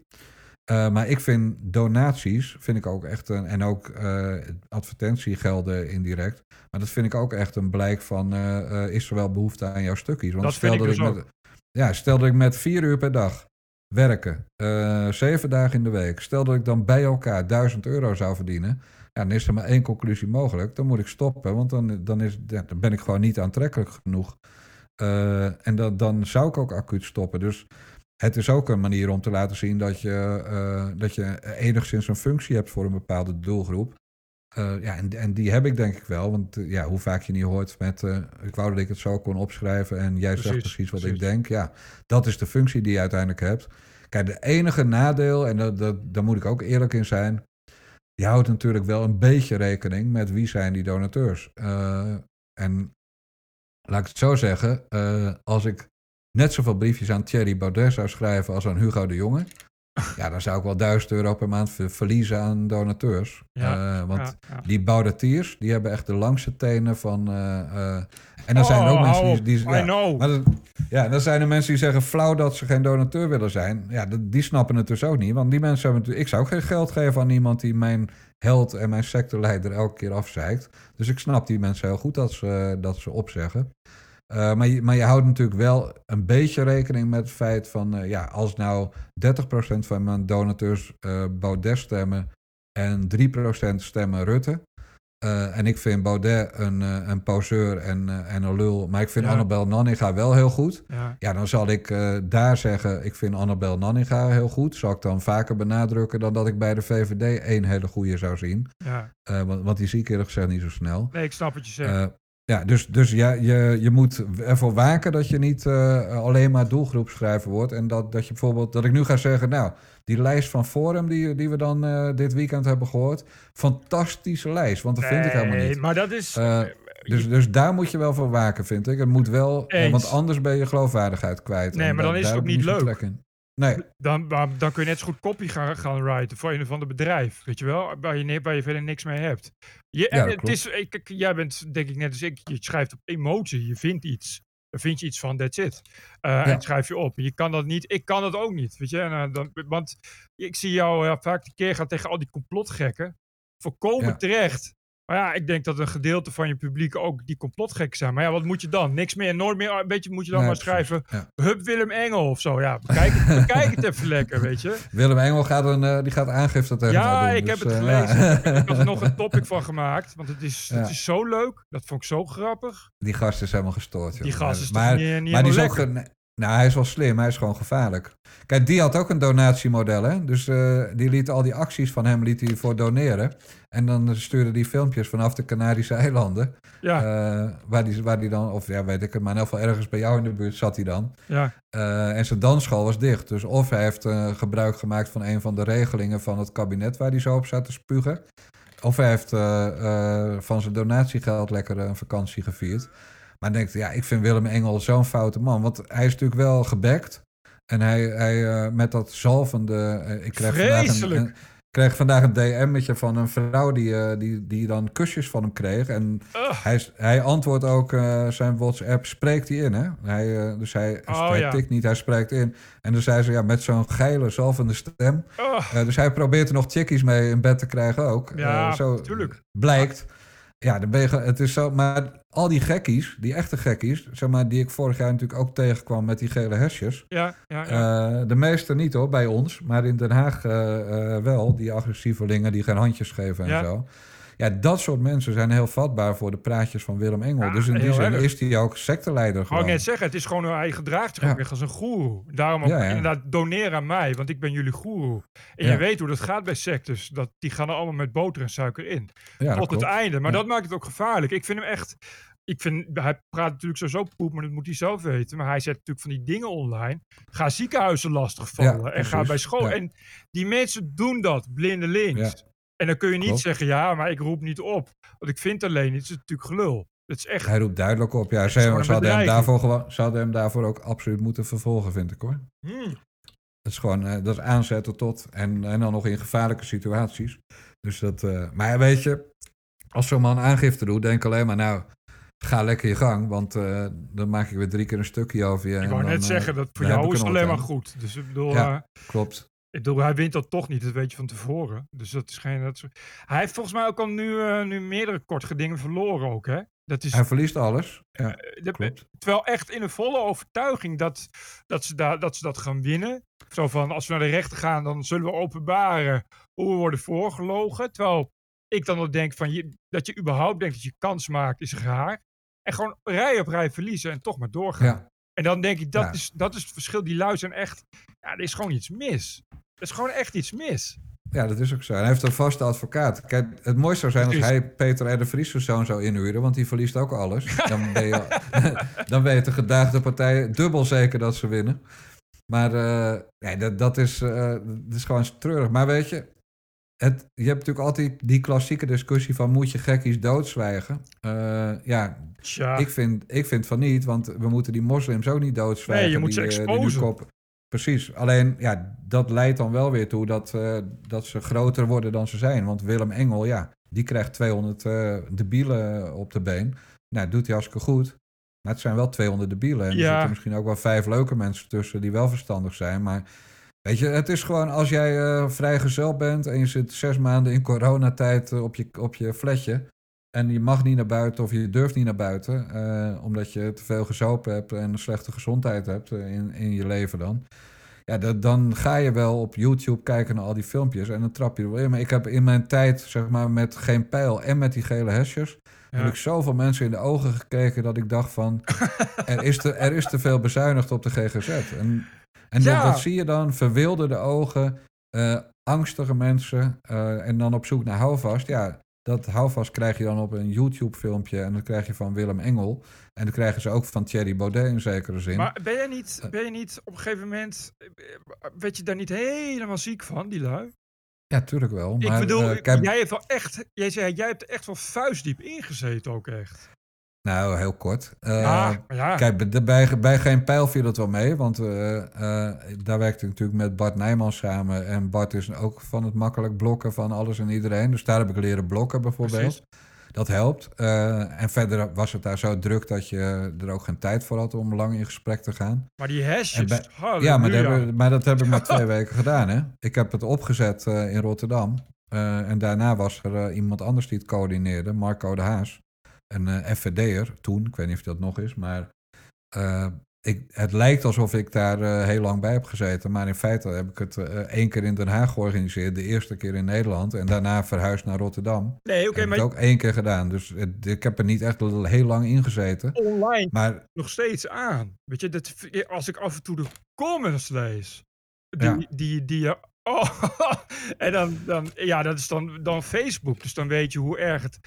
Uh, maar ik vind donaties, vind ik ook echt een, en ook uh, advertentiegelden indirect. Maar dat vind ik ook echt een blijk van, uh, is er wel behoefte aan jouw stukjes? Want dat stel dat ik, dus met, ja, stel dat ik met vier uur per dag werken, zeven dagen in de week. Stel dat ik dan bij elkaar duizend euro zou verdienen. Ja, dan is er maar één conclusie mogelijk. Dan moet ik stoppen, want dan, dan, is, dan ben ik gewoon niet aantrekkelijk genoeg. en dan, dan zou ik ook acuut stoppen. Dus het is ook een manier om te laten zien dat je, uh, dat je enigszins een functie hebt voor een bepaalde doelgroep. Uh, ja, en, en die heb ik denk ik wel. Want uh, ja, hoe vaak je niet hoort met... ik wou dat ik het zo kon opschrijven en jij precies, zegt precies wat precies. ik denk. Ja, dat is de functie die je uiteindelijk hebt. Kijk, de enige nadeel, en dat, dat, daar moet ik ook eerlijk in zijn... je houdt natuurlijk wel een beetje rekening met wie zijn die donateurs. en laat ik het zo zeggen, als ik net zoveel briefjes aan Thierry Baudet zou schrijven als aan Hugo de Jonge. Ja, dan zou ik wel 1000 euro per maand verliezen aan donateurs. Ja, uh, want ja, ja. die Baudetiers, die hebben echt de langste tenen van... Uh, uh, en dan oh, zijn er ook oh, mensen die... die ja. Maar dat, dan zijn er mensen die zeggen flauw dat ze geen donateur willen zijn. Ja, die snappen het dus ook niet. Want die mensen hebben natuurlijk... Ik zou ook geen geld geven aan iemand die mijn held en mijn sectorleider elke keer afzeikt. Dus ik snap die mensen heel goed dat ze, dat ze opzeggen. Uh, maar, je, maar je houdt natuurlijk wel een beetje rekening met het feit van, uh, ja, als nou 30% van mijn donateurs uh, Baudet stemmen en 3% stemmen Rutte. en ik vind Baudet een, een poseur en, en een lul, maar ik vind ja. Annabel Nanninga wel heel goed. Ja, ja dan zal ik daar zeggen, ik vind Annabel Nanninga heel goed. Zal ik dan vaker benadrukken dan dat ik bij de VVD één hele goede zou zien. Ja. want, want die zie ik eerlijk gezegd niet zo snel. Nee, ik snap wat je zegt. Ja, dus, dus ja, je, je moet ervoor waken dat je niet uh, alleen maar doelgroepschrijver wordt. En dat, dat je bijvoorbeeld, dat ik nu ga zeggen, nou, die lijst van Forum die, die we dan uh, dit weekend hebben gehoord, fantastische lijst, want dat vind ik helemaal niet. maar dat is... Uh, dus, dus daar moet je wel voor waken, vind ik. Het moet wel, want anders ben je geloofwaardigheid kwijt. Nee, maar dan is het ook niet leuk. Nee. Dan, dan kun je net zo goed copy gaan, gaan writen voor een of ander bedrijf. Weet je wel? Waar je, waar je verder niks mee hebt. Je, en het is, ik, jij bent denk ik net als ik. Je schrijft op emotie. Je vindt iets. Dan vind je iets van, that's it. Uh, En schrijf je op. Je kan dat niet. Ik kan dat ook niet. Weet je? En, uh, dan, want ik zie jou vaak de keer gaan tegen al die complotgekken. Volkomen Ja. terecht. Maar ja, ik denk dat een gedeelte van je publiek ook die complotgekken zijn. Maar ja, wat moet je dan? Niks meer, nooit meer. Een beetje moet je dan Nee, maar schrijven. Ja. Hup Willem Engel of zo. Ja, bekijk het, bekijk het even lekker, weet je. Willem Engel gaat, een, eh, die gaat aangifte tegen Ja, doen, ik dus, heb het eh, gelezen. ja. Ik had er nog een topic van gemaakt. Want het is, Ja. het is zo leuk. Dat vond ik zo grappig. Die gast is helemaal gestoord. joh. Die gast is maar, niet, niet maar die is ook... Nou, hij is wel slim. Hij is gewoon gevaarlijk. Kijk, die had ook een donatiemodel, hè. Dus eh, die liet al die acties van hem liet hij voor doneren. En dan stuurde die filmpjes vanaf de Canarische eilanden. Ja, eh, waar, die, waar die dan... Of ja, weet ik het. Maar in ieder geval ergens bij jou in de buurt zat hij dan. ja. Eh, en zijn dansschool was dicht. Dus of hij heeft gebruik gemaakt van een van de regelingen van het kabinet waar hij zo op zat te spugen. Of hij heeft van zijn donatiegeld lekker een vakantie gevierd. Maar denkt, ja, ik vind Willem Engel zo'n foute man. Want hij is natuurlijk wel gebekt. En hij, hij eh, met dat zalvende... eh, ik kreeg vandaag een, kreeg vandaag een DM'tje van een vrouw die, eh, die, die dan kusjes van hem kreeg. En Ugh. hij, hij antwoordt ook zijn WhatsApp, spreekt hij in, hè? Hij, dus hij, Oh, hij ja. tikt niet, hij spreekt in. En dan zei ze, ja, met zo'n geile, zalvende stem. Dus hij probeert er nog chickies mee in bed te krijgen ook. Ja, zo tuurlijk. Blijkt. Ja, dan ben je, het is zo, maar al die gekkies, die echte gekkies, zeg maar, die ik vorig jaar natuurlijk ook tegenkwam met die gele hesjes. Ja, ja, ja. Eh, de meeste niet hoor, bij ons. Maar in Den Haag eh, eh, wel. Die agressievelingen die geen handjes geven en Ja. zo. Ja, dat soort mensen zijn heel vatbaar voor de praatjes van Willem Engel. Ja, dus in die zin erg. is hij ook secteleider gewoon. ik net zeggen, het is gewoon, hij gedraagt zich Ja. echt als een goeroe. Daarom ook Ja, inderdaad, doneer aan mij, want ik ben jullie goeroe. En je weet hoe dat gaat bij sectes. Dat, die gaan er allemaal met boter en suiker in. Tot het klopt. einde. Maar dat maakt het ook gevaarlijk. Ik vind hem echt... Ik vind, hij praat natuurlijk sowieso poep, maar dat moet hij zelf weten. Maar hij zet natuurlijk van die dingen online. Ga ziekenhuizen lastigvallen. En ga bij school. En die mensen doen dat, blindelings. En dan kun je niet Klopt. zeggen, ja, maar ik roep niet op. Want ik vind alleen, het is natuurlijk gelul. Dat is echt... Hij roept duidelijk op. Ja, ze, hadden hem daarvoor, gewoon- ze hadden hem daarvoor ook absoluut moeten vervolgen, vind ik hoor. Hmm. Dat is gewoon eh, dat is aanzetten tot. En, en dan nog in gevaarlijke situaties. Dus dat. eh, maar weet je, als zo'n man aangifte doet, denk alleen maar, nou, ga lekker je gang. Want eh, dan maak ik weer drie keer een stukje over je. Ik wou net zeggen, dat voor jou is het alleen maar goed. Dus ik bedoel, Ja. Klopt. Ik bedoel, hij wint dat toch niet. Dat weet je van tevoren. Dus dat is geen... Dat is- Hij heeft volgens mij ook al nu, eh, nu meerdere kort gedingen verloren ook, hè? Dat is, Hij verliest alles. Ja, eh, de- klopt. terwijl echt in een volle overtuiging dat, dat, ze daar dat ze dat gaan winnen. Zo van, als we naar de rechter gaan, dan zullen we openbaren hoe we worden voorgelogen. Terwijl ik dan ook denk van, je, dat je überhaupt denkt dat je kans maakt, is raar. En gewoon rij op rij verliezen en toch maar doorgaan. Ja, En dan denk ik, dat, Ja. is, dat is het verschil. Die lui zijn echt, ja, er is gewoon iets mis. Er is gewoon echt iets mis. ja, dat is ook zo. En hij heeft een vaste advocaat. Kijk, het mooiste zou zijn als hij Peter R. de Vries of zo'n zou inhuren, want die verliest ook alles. Dan ben je, dan weet de gedaagde partij dubbel zeker dat ze winnen. Maar eh, nee, dat, dat, is, eh, dat is gewoon treurig. Maar weet je, het, je hebt natuurlijk altijd die klassieke discussie van moet je gekkies doodzwijgen? Eh, ja, Tja, ik, vind, ik vind van niet, want we moeten die moslims ook niet doodzwijgen. Nee, je moet die, ze die Precies, alleen ja, dat leidt dan wel weer toe dat, eh, dat ze groter worden dan ze zijn. Want Willem Engel, ja, die krijgt 200 eh debielen op de been. Nou, doet hij hartstikke goed. Maar het zijn wel 200 debielen. En er zitten misschien ook wel vijf leuke mensen tussen die wel verstandig zijn. Maar weet je, het is gewoon als jij eh vrijgezel bent en je zit zes maanden in coronatijd op, je, op je flatje. En je mag niet naar buiten of je durft niet naar buiten. eh, omdat je te veel gezopen hebt en een slechte gezondheid hebt eh, in, in je leven dan. Ja, dat, dan ga je wel op YouTube kijken naar al die filmpjes. En dan trap je er wel in. Maar ik heb in mijn tijd, zeg maar, met geen pijl en met die gele hesjes. Ja. Heb ik zoveel mensen in de ogen gekeken dat ik dacht van... er, is te, er is te veel bezuinigd op de GGZ. En, en Ja. dat, dat zie je dan, verwilderde ogen, eh, angstige mensen... en dan op zoek naar houvast. Ja, dat houvast krijg je dan op een YouTube-filmpje... en dat krijg je van Willem Engel. En dat krijgen ze ook van Thierry Baudet in zekere zin. Maar ben je, niet, ben je niet op een gegeven moment, eh, werd je daar niet helemaal ziek van, die lui? ja, tuurlijk wel. ik maar, bedoel, eh, kijk, jij hebt wel echt, jij zei, jij hebt er echt wel vuistdiep ingezeten ook echt. Nou, heel kort. Eh, ja, ja. Kijk, bij, bij, Geen Pijl viel het wel mee, want eh, eh, daar werkte ik natuurlijk met Bart Nijman samen. En Bart is ook van het makkelijk blokken van alles en iedereen. Dus daar heb ik leren blokken bijvoorbeeld. Precies. Dat helpt. En verder was het daar zo druk dat je er ook geen tijd voor had om lang in gesprek te gaan. Maar die bij- halleluja. Ja, maar dat, heb, maar dat heb ik maar twee weken gedaan. Hè? Ik heb het opgezet in Rotterdam. En daarna was er iemand anders die het coördineerde, Marco de Haas. Een eh FVD'er toen, ik weet niet of dat nog is, maar eh, ik, het lijkt alsof ik daar eh, heel lang bij heb gezeten. Maar in feite heb ik het eh, één keer in Den Haag georganiseerd, de eerste keer in Nederland. En daarna verhuisd naar Rotterdam. Nee, oké, heb maar ik ook één keer gedaan. Dus het- ik heb er niet echt heel lang in gezeten. online Maar nog steeds aan. Weet je, dat, als ik af en toe de comments lees, die, Ja. die, die, je- oh, en dan, dan, ja, dat is dan, dan Facebook, dus dan weet je hoe erg het,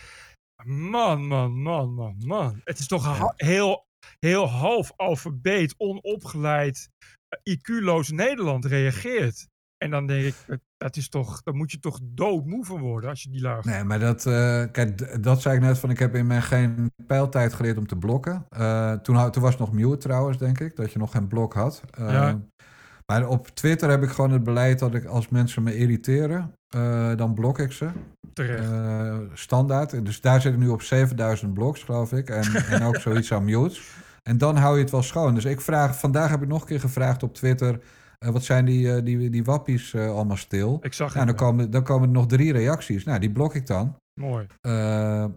man, man, man, man, man. Het is toch heel, heel half alfabeet, onopgeleid, eh, IQ-loos Nederland reageert. En dan denk ik, dat is toch, daar moet je toch doodmoe van worden als je die lui Nee, maar dat, eh, kijk, dat zei ik net van, ik heb in mijn geen pijltijd geleerd om te blokken. Eh, toen, toen was het nog mute trouwens, denk ik, dat je nog geen blok had. Ja. Maar op Twitter heb ik gewoon het beleid dat ik als mensen me irriteren, dan blok ik ze. Terecht. Eh, standaard. Dus daar zit ik nu op 7000 bloks, geloof ik. En, en ook zoiets aan mutes. En dan hou je het wel schoon. Dus ik vraag, vandaag heb ik nog een keer gevraagd op Twitter, eh, wat zijn die, eh, die, die wappies allemaal stil? ik zag Nou, dan komen, dan komen er nog drie reacties. Nou, die blok ik dan. Mooi.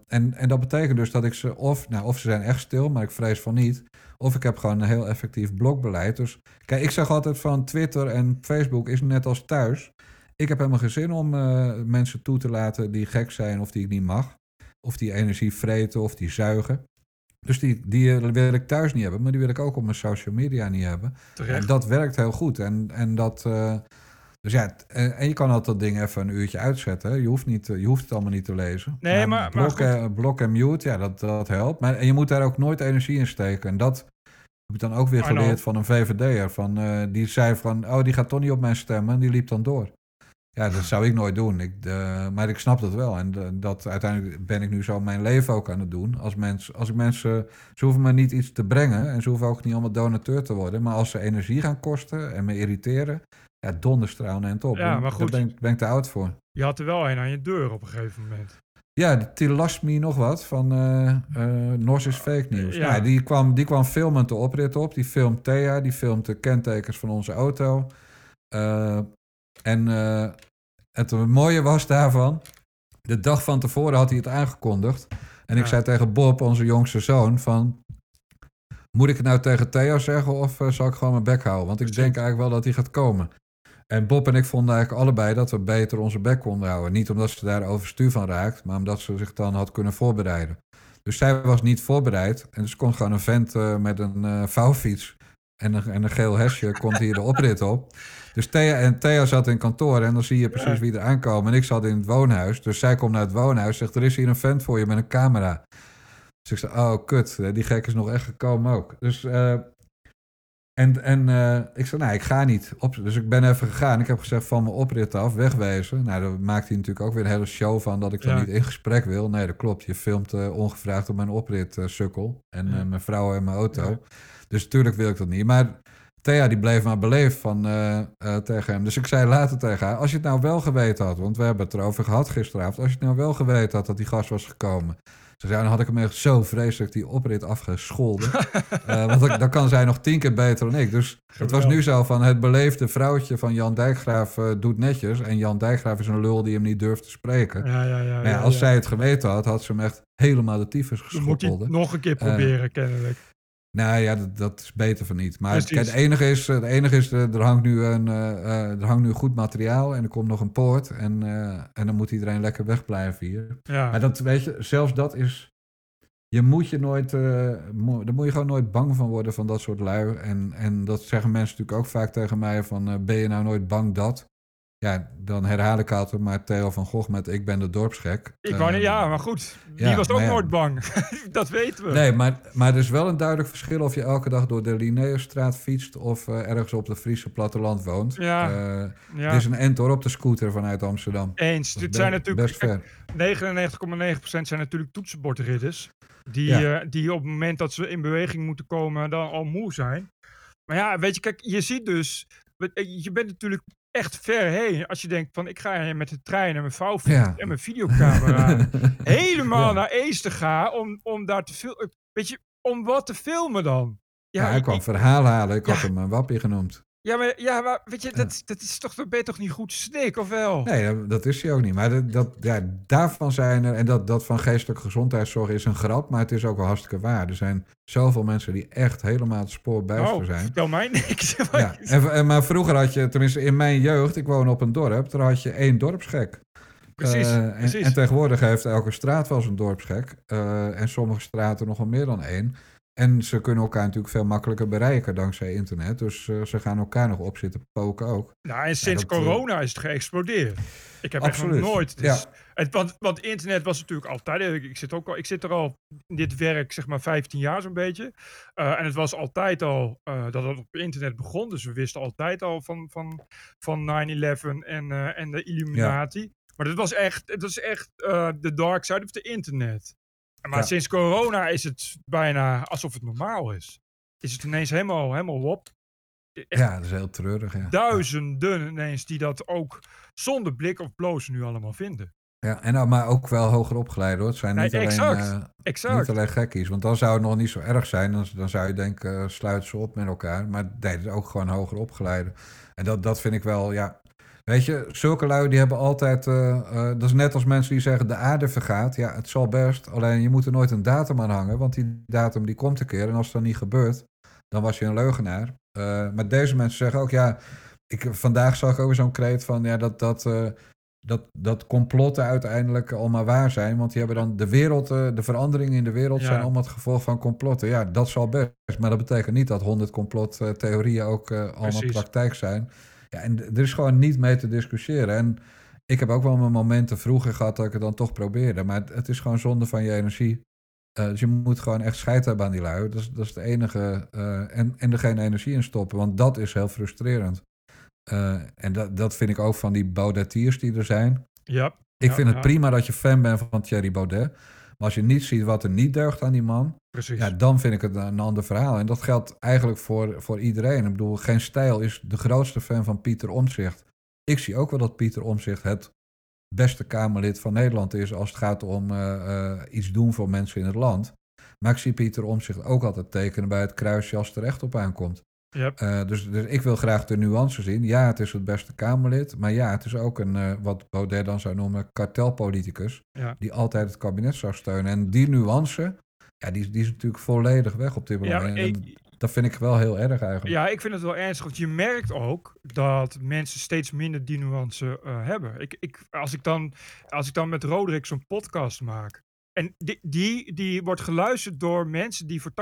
En, en dat betekent dus dat ik ze of, nou, of ze zijn echt stil, maar ik vrees van niet. Of ik heb gewoon een heel effectief blokbeleid. Dus kijk, ik zeg altijd van Twitter en Facebook is net als thuis. Ik heb helemaal geen zin om eh, mensen toe te laten die gek zijn of die ik niet mag. Of die energie vreten of die zuigen. Dus die, die eh, wil ik thuis niet hebben, maar die wil ik ook op mijn social media niet hebben. Terecht. En dat werkt heel goed. En, en dat. eh, dus ja, en, je kan altijd dat ding even een uurtje uitzetten. Je hoeft, niet, je hoeft het allemaal niet te lezen. Nee, maar- maar blok, blok en mute, ja, dat, dat helpt. Maar en je moet daar ook nooit energie in steken. En dat heb ik dan ook weer geleerd van een VVD'er. Van, die zei van, oh, die gaat toch niet op mij stemmen. En die liep dan door. Ja, dat zou ik nooit doen. Ik, de, maar ik snap dat wel. En dat uiteindelijk ben ik nu zo mijn leven ook aan het doen. Als, mens, als ik mensen, ze hoeven me niet iets te brengen en ze hoeven ook niet allemaal donateur te worden. Maar als ze energie gaan kosten en me irriteren, ja, donderstralen en top. Ja, maar goed. Daar ben, ben ik te oud voor. Je had er wel een aan je deur op een gegeven moment. Ja, de Tilasmi nog wat van uh, uh, Nors is fake news. Ja. Nou, die, kwam, die kwam filmend de oprit op. Die filmt Thea, die filmt de kentekens van onze auto. Uh, en het mooie was daarvan, de dag van tevoren had hij het aangekondigd. En ik zei tegen Bob, onze jongste zoon, van... Moet ik het nou tegen Theo zeggen of zal ik gewoon mijn bek houden? Want ik denk eigenlijk wel dat hij gaat komen. En Bob en ik vonden eigenlijk allebei dat we beter onze bek konden houden. Niet omdat ze daar overstuur van raakt, maar omdat ze zich dan had kunnen voorbereiden. Dus zij was niet voorbereid. En dus kon gewoon een vent uh, met een uh, vouwfiets en een, en een geel hesje komt hier de oprit op. Dus Thea, en Thea zat in kantoor en dan zie je precies wie er aankomen. En ik zat in het woonhuis. Dus zij komt naar het woonhuis zegt, er is hier een vent voor je met een camera. Dus ik zei, oh kut, die gek is nog echt gekomen ook. Dus uh, en, en uh, ik zei, nou, ik ga niet. Op, dus ik ben even gegaan. Ik heb gezegd van mijn oprit af, wegwezen. Nou, daar maakt hij natuurlijk ook weer een hele show van dat ik dan niet in gesprek wil. Nee, dat klopt. Je filmt uh, ongevraagd op mijn oprit, sukkel. En ja. mijn vrouw en mijn auto. Dus natuurlijk wil ik dat niet. Maar Thea die bleef maar beleefd van, tegen hem. Dus ik zei later tegen haar, als je het nou wel geweten had... want we hebben het erover gehad gisteravond... als je het nou wel geweten had dat die gast was gekomen... Ze zei, dan had ik hem echt zo vreselijk die oprit afgescholden. uh, want dan, kan zij nog tien keer beter dan ik. Dus het was nu zo van het beleefde vrouwtje van Jan Dijkgraaf uh, doet netjes. En Jan Dijkgraaf is een lul die hem niet durft te spreken. Ja, ja, ja, ja als zij het geweten had, had ze hem echt helemaal de tyfus geschoppeld. moet je nog een keer proberen, uh, kennelijk. Nou ja, dat, dat, is beter van niet. Maar kijk, het enige is, het enige is er, hangt nu een, uh, er hangt nu goed materiaal en er komt nog een poort. En, uh, en dan moet iedereen lekker wegblijven hier. Ja. Maar dat, weet je, zelfs dat is... Je moet je nooit... Uh, mo daar moet je gewoon nooit bang van worden van dat soort lui. En, en dat zeggen mensen natuurlijk ook vaak tegen mij van... ben je nou nooit bang dat? Ja, dan herhaal ik altijd maar Theo van Gogh met Ik ben de dorpsgek. Ik wou niet, ja, maar goed. Die ja, was ook ja, nooit bang. dat weten we. Nee, maar, maar er is wel een duidelijk verschil of je elke dag door de Linnaeusstraat fietst of uh, ergens op het Friese platteland woont. Ja. Uh, ja. Het is een entor op de scooter vanuit Amsterdam. Eens. Dit zijn natuurlijk 99,9% zijn natuurlijk toetsenbordridders. Die, uh, die op het moment dat ze in beweging moeten komen dan al moe zijn. Maar ja, weet je, kijk, je ziet dus je bent natuurlijk echt ver heen. Als je denkt van ik ga met de trein en mijn vouwfiets ja. en mijn videocamera helemaal ja. naar Eester gaan om, om daar te filmen. Weet je, om wat te filmen dan? Ja, ja hij kwam verhaal halen. Ik had hem een wappie genoemd. Ja, maar, ja, maar weet je, dat, dat is toch, ben je toch niet goed snik, of wel? Nee, dat is hij ook niet. Maar dat, dat, ja, daarvan zijn er, en dat, dat van geestelijke gezondheidszorg is een grap, maar het is ook wel hartstikke waar. Er zijn zoveel mensen die echt helemaal het spoor bijster oh, zijn. vertel mij niks. Ja, en, maar vroeger had je, tenminste in mijn jeugd, ik woon op een dorp, daar had je één dorpsgek. Precies, uh, precies. En, en, tegenwoordig heeft elke straat wel zijn dorpsgek. Uh, en sommige straten nog wel meer dan één. En ze kunnen elkaar natuurlijk veel makkelijker bereiken dankzij internet. Dus uh, ze gaan elkaar nog op zitten poken ook. Nou, en sinds dat, corona is het geëxplodeerd. Ik heb absoluut. echt nog nooit. Dus, ja. het, want, want internet was natuurlijk altijd. Ik, ik, zit ook al, ik zit er al in dit werk, zeg maar, 15 jaar zo'n beetje. Uh, en het was altijd al dat het op internet begon. Dus we wisten altijd al van, van, van 9-11 en, en de Illuminati. Ja. Maar dat was echt, het was echt de dark side of the internet. Maar ja. sinds corona is het bijna alsof het normaal is. Is het ineens helemaal, helemaal op. Echt ja, dat is heel treurig. Ja. Duizenden ineens die dat ook zonder blik of blozen nu allemaal vinden. Ja, en nou, maar ook wel hoger opgeleid hoor. Het zijn niet, nee, alleen, exact, uh, exact. niet alleen gekkies. Want dan zou het nog niet zo erg zijn. Dan, dan zou je denken, uh, sluit ze op met elkaar. Maar nee, het is ook gewoon hoger opgeleide. En dat, dat vind ik wel, ja, Weet je, zulke lui die hebben altijd. Uh, uh, dat is net als mensen die zeggen de aarde vergaat. Ja, het zal best. Alleen je moet er nooit een datum aan hangen. Want die datum die komt een keer. En als dan niet gebeurt, dan was je een leugenaar. Uh, maar deze mensen zeggen ook, ja. Ik, vandaag zag ik ook zo'n kreet van ja, dat, dat, dat, dat complotten uiteindelijk allemaal waar zijn. Want die hebben dan de wereld, de veranderingen in de wereld ja. zijn allemaal het gevolg van complotten. Ja, dat zal best. Maar dat betekent niet dat honderd complottheorieën ook allemaal Precies. praktijk zijn. Ja, en er is gewoon niet mee te discussiëren. En ik heb ook wel mijn momenten vroeger gehad dat ik het dan toch probeerde. Maar het, het is gewoon zonde van je energie. Uh, dus je moet gewoon echt scheid hebben aan die lui. Dat is, dat is het enige. Uh, en, en er geen energie in stoppen, want dat is heel frustrerend. Uh, en dat, dat vind ik ook van die Baudetiers die er zijn. Ja. Ik ja, vind het prima dat je fan bent van Thierry Baudet. Maar als je niet ziet wat er niet deugt aan die man, Precies. ja, dan vind ik het een ander verhaal. En dat geldt eigenlijk voor, voor iedereen. Ik bedoel, Geen Stijl is de grootste fan van Pieter Omtzigt. Ik zie ook wel dat Pieter Omtzigt het beste Kamerlid van Nederland is als het gaat om uh, uh, iets doen voor mensen in het land. Maar ik zie Pieter Omtzigt ook altijd tekenen bij het kruisje als het er echt op aankomt. Yep. Uh, dus, dus, ik wil graag de nuance zien. Ja, het is het beste Kamerlid. Maar ja, het is ook een, uh, wat Baudet dan zou noemen, kartelpoliticus. Ja. Die altijd het kabinet zou steunen. En die nuance, ja, die, die is natuurlijk volledig weg op dit moment. Ja, ik, dat vind ik wel heel erg eigenlijk. Ja, ik vind het wel ernstig. Want je merkt ook dat mensen steeds minder die nuance uh, hebben. Ik, ik, als, ik dan, als ik dan met Roderick zo'n podcast maak. En die, die, die wordt geluisterd door mensen die voor 80%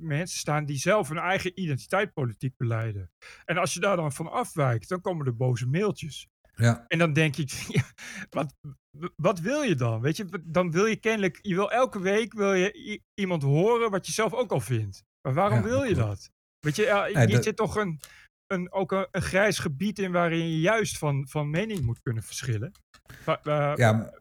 mensen staan die zelf hun eigen identiteit politiek beleiden. En als je daar dan van afwijkt, dan komen er boze mailtjes. Ja. En dan denk ik, ja, wat, wat wil je dan? Weet je, dan wil je kennelijk, je wil elke week wil je iemand horen wat je zelf ook al vindt. Maar waarom Ja, wil je klopt. dat? Weet je, ja, zit toch een, een, ook een, een grijs gebied in waarin je juist van, van mening moet kunnen verschillen. Ja,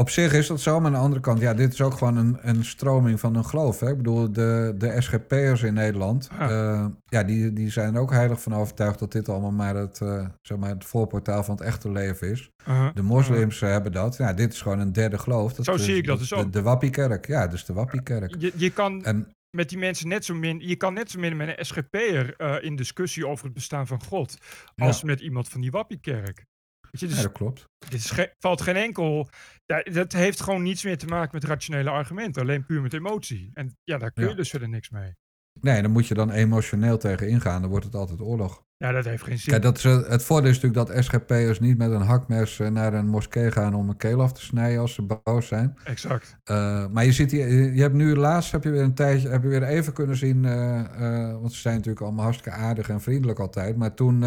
op zich is dat zo, maar aan de andere kant, ja, dit is ook gewoon een, een stroming van een geloof. Hè? Ik bedoel, de, de SGP'ers in Nederland, Ja. eh, ja, die, die zijn er ook heilig van overtuigd dat dit allemaal maar het, zeg maar het voorportaal van het echte leven is. uh-huh, De moslims hebben dat. Ja, dit is gewoon een derde geloof. Dat Zo is zie ik dat dus de, ook. De Wappiekerk, ja, dus de Wappiekerk. je, je kan En met die mensen net zo min, je kan net zo min met een SGP'er eh in discussie over het bestaan van God, als Ja. met iemand van die Wappiekerk. Je, dus ja, dat klopt. dit ge- valt geen enkel. Ja, dat heeft gewoon niets meer te maken met rationele argumenten, alleen puur met emotie. En ja, daar kun je Ja. dus verder niks mee. Nee, dan moet je dan emotioneel tegen ingaan. Dan wordt het altijd oorlog. Ja, dat heeft geen zin. Kijk, dat is, eh, het voordeel is natuurlijk dat SGP'ers niet met een hakmes eh, naar een moskee gaan om een keel af te snijden als ze boos zijn. Exact. Uh, maar je ziet hier, je hebt nu laatst heb je weer een tijdje, heb je weer even kunnen zien, uh, uh, want ze zijn natuurlijk allemaal hartstikke aardig en vriendelijk altijd. Maar toen,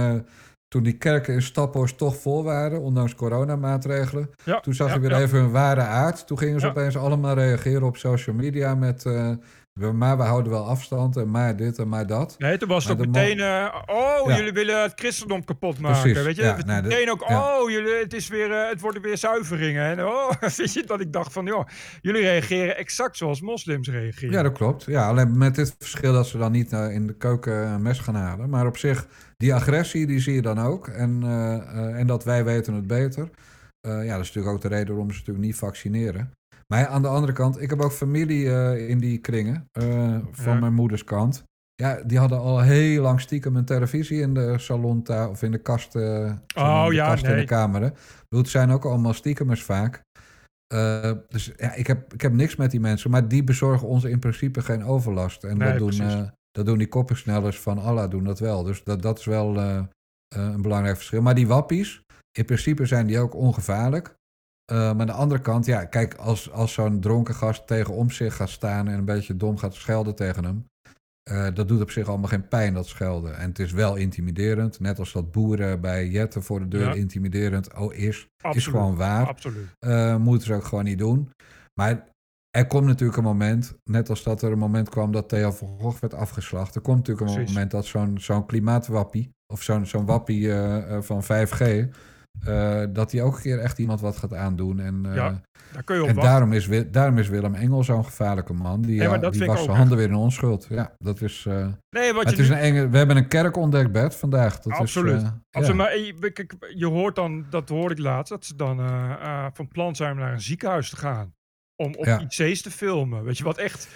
toen die kerken in Staphorst toch vol waren, ondanks coronamaatregelen, Ja, toen zag ja, je weer ja. even hun ware aard. Toen gingen ze opeens allemaal reageren op social media met, uh, we- maar we houden wel afstand en maar dit en maar dat. Nee, toen was het ook meteen, eh, oh, jullie willen het christendom kapot maken. Precies, Weet je, Het nee, de- meteen ook, oh, jullie, het, is weer, eh, het worden weer zuiveringen. En oh, weet je, dat ik dacht van, joh, jullie reageren exact zoals moslims reageren. Ja, dat klopt. Ja, alleen met dit verschil dat ze dan niet eh, in de keuken een mes gaan halen. Maar op zich, die agressie, die zie je dan ook. En, eh, eh, en dat wij weten het beter. Eh, ja, dat is natuurlijk ook de reden waarom ze natuurlijk niet vaccineren. Maar aan de andere kant, ik heb ook familie in die kringen, van Ja. mijn moeders kant. Ja, die hadden al heel lang stiekem een televisie in de salon of in de kast, Oh, de ja, kast in nee. de kamer. hè. Ik bedoel, Het zijn ook allemaal stiekemers vaak. Dus ja, ik heb, ik heb niks met die mensen, maar die bezorgen ons in principe geen overlast. En Nee, dat, doen. Dat doen die koppensnellers van Allah doen dat wel. Dus dat, dat is wel eh, eh, een belangrijk verschil. Maar die wappies, in principe zijn die ook ongevaarlijk. Eh, maar aan de andere kant, ja, kijk, als, als zo'n dronken gast tegen om zich gaat staan en een beetje dom gaat schelden tegen hem, dat doet op zich allemaal geen pijn, dat schelden. En het is wel intimiderend, net als dat boeren bij Jetten voor de deur Ja. intimiderend oh, is. Is gewoon waar. Absoluut. Moeten ze ook gewoon niet doen. Maar er komt natuurlijk een moment, net als dat er een moment kwam dat Theo van Gogh werd afgeslacht. Er komt natuurlijk een Precies. moment dat zo'n zo'n klimaatwappie, of zo'n zo'n wappie eh, eh, van 5G, eh, dat die ook een keer echt iemand wat gaat aandoen. En, Ja, Daar kun je op en wachten. daarom is, daarom is Willem Engel zo'n gevaarlijke man. Die, Nee, die was zijn handen weer in onschuld. Ja, dat is... Nee, wat het je is nu- een enge, we hebben een kerk ontdekt, Bert, vandaag. Dat Absoluut. Is, Absoluut, ja. maar je, kijk, je hoort dan, dat hoorde ik laatst, dat ze dan van plan zijn om naar een ziekenhuis te gaan. Om op Ja. IC's te filmen. Weet je wat echt...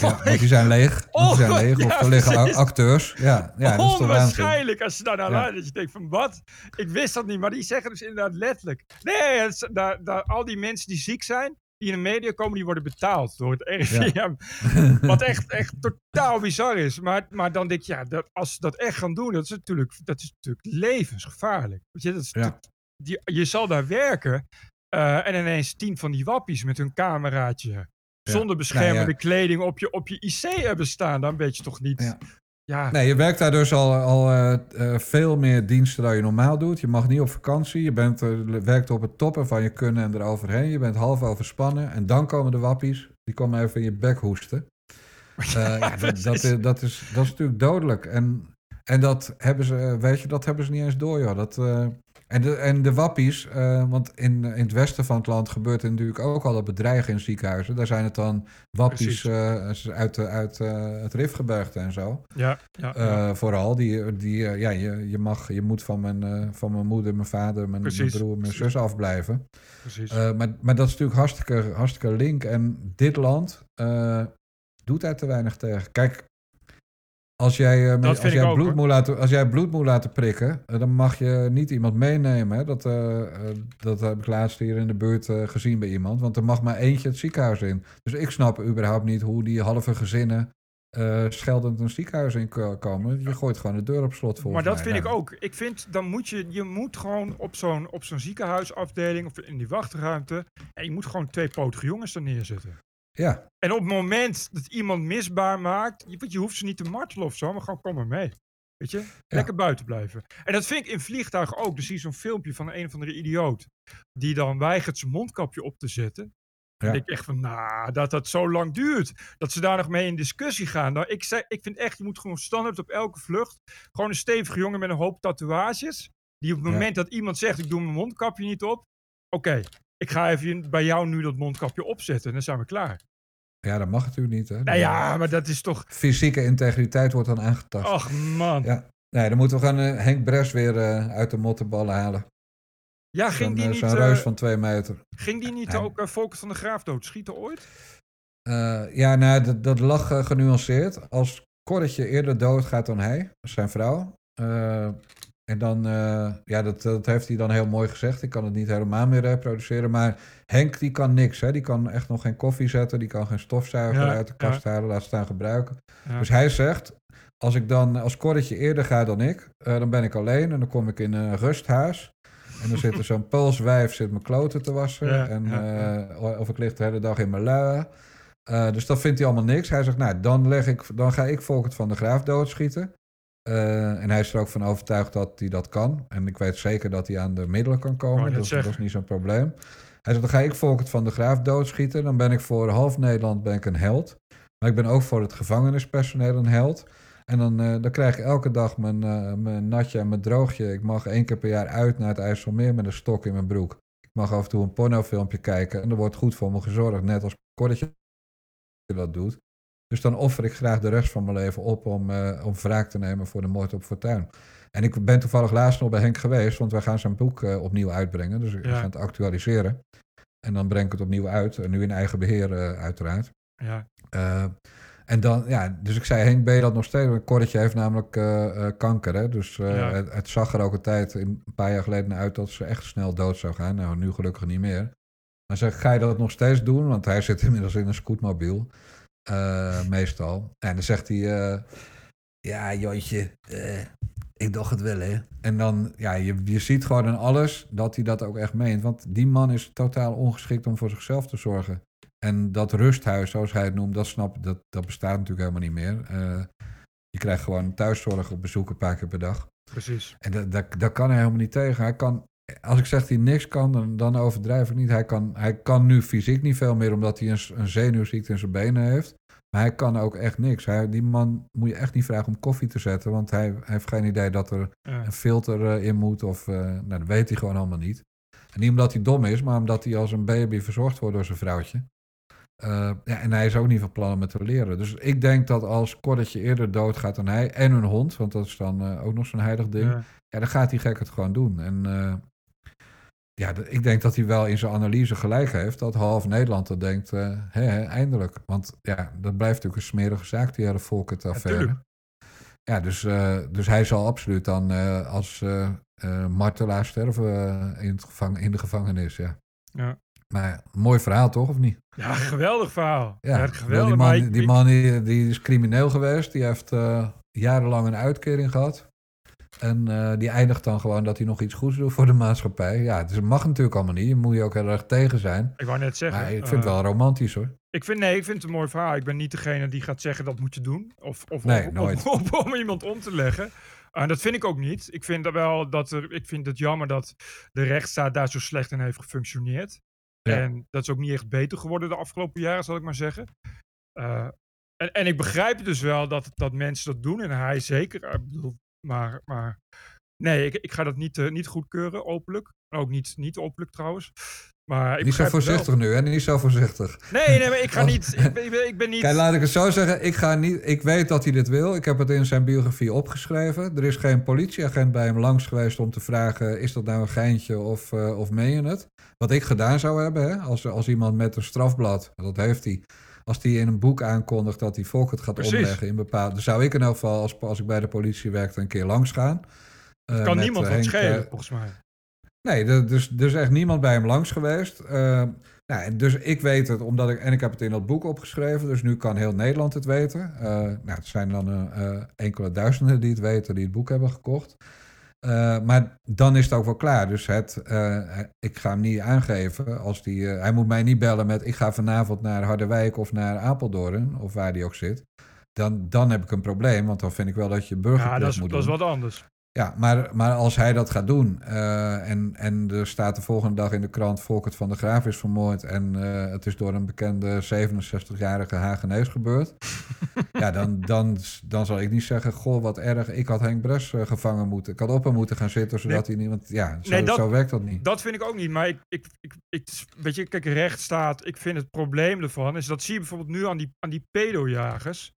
Ja, want die zijn leeg. Die zijn Oh, leeg. Of er liggen precies. acteurs. Ja, ja dat is. Onwaarschijnlijk als je daar naar luistert. Dat je denkt van wat? Ik wist dat niet, maar die zeggen dus inderdaad letterlijk. Nee, het daar, daar, al die mensen die ziek zijn, die in de media komen, die worden betaald door het RIVM. Wat echt, echt totaal bizar is. Maar, maar dan denk je, ja, dat, als ze dat echt gaan doen, dat is natuurlijk, dat is natuurlijk levensgevaarlijk. Weet je, dat is die, je zal daar werken eh, en ineens tien van die wappies met hun cameraatje. Zonder beschermende Nou ja. kleding op je, op je IC hebben staan. Dan weet je toch niet. Ja. Ja, Nee, je werkt daar dus al, al eh, eh, veel meer diensten dan je normaal doet. Je mag niet op vakantie. Je bent, werkt op het toppen van je kunnen en eroverheen. Je bent half overspannen. En dan komen de wappies. Die komen even in je bek hoesten. Ja, dat, dat, is, dat, is, dat is natuurlijk dodelijk. En En dat hebben ze, weet je, dat hebben ze niet eens door, joh. Dat, en, de, en de wappies, uh, want in, in het westen van het land gebeurt er natuurlijk ook al dat bedreigen in ziekenhuizen. Daar zijn het dan wappies uh, uit, uit het Rifgebergte en zo. Ja, ja, ja. Vooral, die, die ja, je, je, mag, je moet van mijn, van mijn moeder, mijn vader, mijn, mijn broer, mijn zus afblijven. Precies. maar, maar dat is natuurlijk hartstikke, hartstikke link. En dit land doet daar te weinig tegen. Kijk, als jij, uh, als, jij bloed moet laten, als jij bloed moet laten prikken, uh, dan mag je niet iemand meenemen. Hè? Dat, uh, dat heb ik laatst hier in de buurt gezien bij iemand. Want er mag maar eentje het ziekenhuis in. Dus ik snap überhaupt niet hoe die halve gezinnen scheldend een ziekenhuis in komen. Je gooit gewoon de deur op slot voor. Maar dat vind ik ook. Ik vind, dan moet je, je moet gewoon op zo'n, op zo'n ziekenhuisafdeling of in die wachtruimte. En je moet gewoon twee potige jongens er neerzetten. Ja. En op het moment dat iemand misbaar maakt, je, je hoeft ze niet te martelen of zo, maar gewoon kom maar mee. Weet je? Lekker buiten blijven. En dat vind ik in vliegtuigen ook. Dus zie je zo'n filmpje van een of andere idioot. Die dan weigert zijn mondkapje op te zetten. Ja. Dan denk ik echt van, nou, dat dat zo lang duurt. Dat ze daar nog mee in discussie gaan. Nou, ik, ik vind echt, je moet gewoon standaard op elke vlucht. Gewoon een stevige jongen met een hoop tatoeages. Die op het moment dat iemand zegt, ik doe mijn mondkapje niet op. Oké, ik ga even bij jou nu dat mondkapje opzetten en dan zijn we klaar. Ja, dat mag natuurlijk niet. Hè? Nou ja, maar dat is toch... Fysieke integriteit wordt dan aangetast. Ach man. Ja. Nee, dan moeten we gaan uh, Henk Bres weer uh, uit de mottenballen halen. Ja, ging die uh, niet... Zo'n reus van twee meter. Ging die niet ook uh, Volkert van de Graaf doodschieten ooit? ja, nou, dat, dat lag genuanceerd. Als Korretje eerder doodgaat dan hij, zijn vrouw... En dan, uh, ja, dat, dat heeft hij dan heel mooi gezegd. Ik kan het niet helemaal meer reproduceren. Maar Henk, die kan niks. Hè? Die kan echt nog geen koffie zetten. Die kan geen stofzuiger ja, uit de kast ja. halen. Laat staan gebruiken. Ja. Dus hij zegt, als ik dan als korretje eerder ga dan ik, uh, dan ben ik alleen. En dan kom ik in een rusthuis. En dan zit er zo'n Poolswijf zit mijn kloten te wassen. en, uh, of ik lig de hele dag in mijn luie. dus dat vindt hij allemaal niks. Hij zegt, nou, dan, leg ik, dan ga ik Volkert van de Graaf doodschieten. Uh, en hij is er ook van overtuigd dat hij dat kan. En ik weet zeker dat hij aan de middelen kan komen. Dat, dat, is niet zo'n probleem. Hij zegt, dan ga ik Volkert van de Graaf doodschieten. Dan ben ik voor half Nederland ben ik een held. Maar ik ben ook voor het gevangenispersoneel een held. En dan, uh, dan krijg ik elke dag mijn, uh, mijn natje en mijn droogje. Ik mag één keer per jaar uit naar het IJsselmeer met een stok in mijn broek. Ik mag af en toe een pornofilmpje kijken. En er wordt goed voor me gezorgd. Net als Korretje dat doet. Dus dan offer ik graag de rest van mijn leven op om, uh, om wraak te nemen voor de moord op Fortuin. En ik ben toevallig laatst nog bij Henk geweest, want wij gaan zijn boek uh, opnieuw uitbrengen. Dus we ja. gaan het actualiseren. En dan breng ik het opnieuw uit, uh, nu in eigen beheer uiteraard. Ja. en dan, ja, dus ik zei, Henk, ben je dat nog steeds? Een korretje heeft namelijk kanker, hè? Dus ja. het, het, zag er ook een tijd, een paar jaar geleden uit, dat ze echt snel dood zou gaan. Nou, nu gelukkig niet meer. Maar zeg, ga je dat nog steeds doen? Want hij zit inmiddels in een scootmobiel. Uh, meestal. En dan zegt hij: uh, Ja, Jontje, uh, ik dacht het wel, hè. En dan, ja, je, je ziet gewoon in alles dat hij dat ook echt meent. Want die man is totaal ongeschikt om voor zichzelf te zorgen. En dat rusthuis, zoals hij het noemt, dat snap dat, dat bestaat natuurlijk helemaal niet meer. je krijgt gewoon thuiszorg op bezoek een paar keer per dag. Precies. En dat, dat, dat kan hij helemaal niet tegen. Hij kan als ik zeg dat hij niks kan, dan, dan overdrijf ik niet. Hij kan, hij kan nu fysiek niet veel meer, omdat hij een, een zenuwziekte in zijn benen heeft. Maar hij kan ook echt niks. Hij, die man moet je echt niet vragen om koffie te zetten, want hij, hij heeft geen idee dat er ja. een filter uh, in moet. Of, uh, nou, dat weet hij gewoon allemaal niet. En niet omdat hij dom is, maar omdat hij als een baby verzorgd wordt door zijn vrouwtje. Uh, ja, en hij is ook niet van plan om het te leren. Dus ik denk dat als Korretje eerder doodgaat dan hij, en een hond, want dat is dan ook nog zo'n heilig ding, ja. ja. dan gaat die gek het gewoon doen. En ja, ik denk dat hij wel in zijn analyse gelijk heeft dat half Nederland dat denkt, uh, hè, hè, eindelijk. Want ja, dat blijft natuurlijk een smerige zaak, die hele Volkert-affaire. Ja, ja, dus, uh, dus hij zal absoluut dan uh, als martelaar sterven in, het gevang, in de gevangenis, ja. ja. Maar mooi verhaal toch, of niet? Ja, geweldig verhaal. Ja, ja geweldig. Die man, die, man die, die, is crimineel geweest, die heeft jarenlang een uitkering gehad. En uh, die eindigt dan gewoon dat hij nog iets goeds doet voor de maatschappij. Ja, dus het mag natuurlijk allemaal niet. Je moet je ook heel erg tegen zijn. Ik wou net zeggen. Maar ik vind uh, het wel romantisch hoor. Ik vind, nee, ik vind het een mooi verhaal. Ik ben niet degene die gaat zeggen dat moet je doen. Of, of, nee, of, of om iemand om te leggen. En dat vind ik ook niet. Ik vind, dat wel dat er, ik vind het jammer dat de rechtsstaat daar zo slecht in heeft gefunctioneerd. Ja. En dat is ook niet echt beter geworden de afgelopen jaren, zal ik maar zeggen. Uh, en, en ik begrijp dus wel dat, dat mensen dat doen. En hij zeker. Ik bedoel, maar, maar nee, ik, ik ga dat niet, niet goedkeuren, openlijk. Ook niet, niet openlijk trouwens. Maar ik niet zo voorzichtig nu, hè? Niet zo voorzichtig. Nee, nee, maar ik ga niet. Ik ben, ik ben niet. Kijk, laat ik het zo zeggen. Ik, ga niet, ik weet dat hij dit wil. Ik heb het in zijn biografie opgeschreven. Er is geen politieagent bij hem langs geweest om te vragen: is dat nou een geintje of, uh, of meen je het? Wat ik gedaan zou hebben, hè? Als, als iemand met een strafblad, dat heeft hij. Als hij in een boek aankondigt dat hij volk het gaat Precies. omleggen in bepaalde. Zou ik in elk geval, als, als ik bij de politie werkte, een keer langs gaan. Uh, kan niemand wat schelen, volgens mij. Nee, er, dus, dus echt niemand bij hem langs geweest. Uh, nou, dus ik weet het, omdat ik, en ik heb het in dat boek opgeschreven, dus nu kan heel Nederland het weten. Uh, nou, het zijn dan uh, enkele duizenden die het weten, die het boek hebben gekocht. Maar dan is het ook wel klaar. Dus het, ik ga hem niet aangeven als die. hij moet mij niet bellen met: ik ga vanavond naar Harderwijk of naar Apeldoorn, of waar die ook zit. Dan, dan heb ik een probleem, want dan vind ik wel dat je burgerplicht ja, dat is, moet doen. dat is wat anders. Ja, maar, maar als hij dat gaat doen uh, en, en er staat de volgende dag in de krant Volkert van der Graaf is vermoord en uh, het is door een bekende 67-jarige Hagenees gebeurd. ja, dan, dan, dan zal ik niet zeggen, goh, wat erg, ik had Henk Bres uh, gevangen moeten. Ik had op hem moeten gaan zitten, zodat hij niemand... Ja, zo, nee, dat, zo werkt dat niet. Dat vind ik ook niet, maar ik, ik, ik, ik, weet je, kijk, rechtsstaat, ik vind het probleem ervan, is dat zie je bijvoorbeeld nu aan die, aan die pedojagers.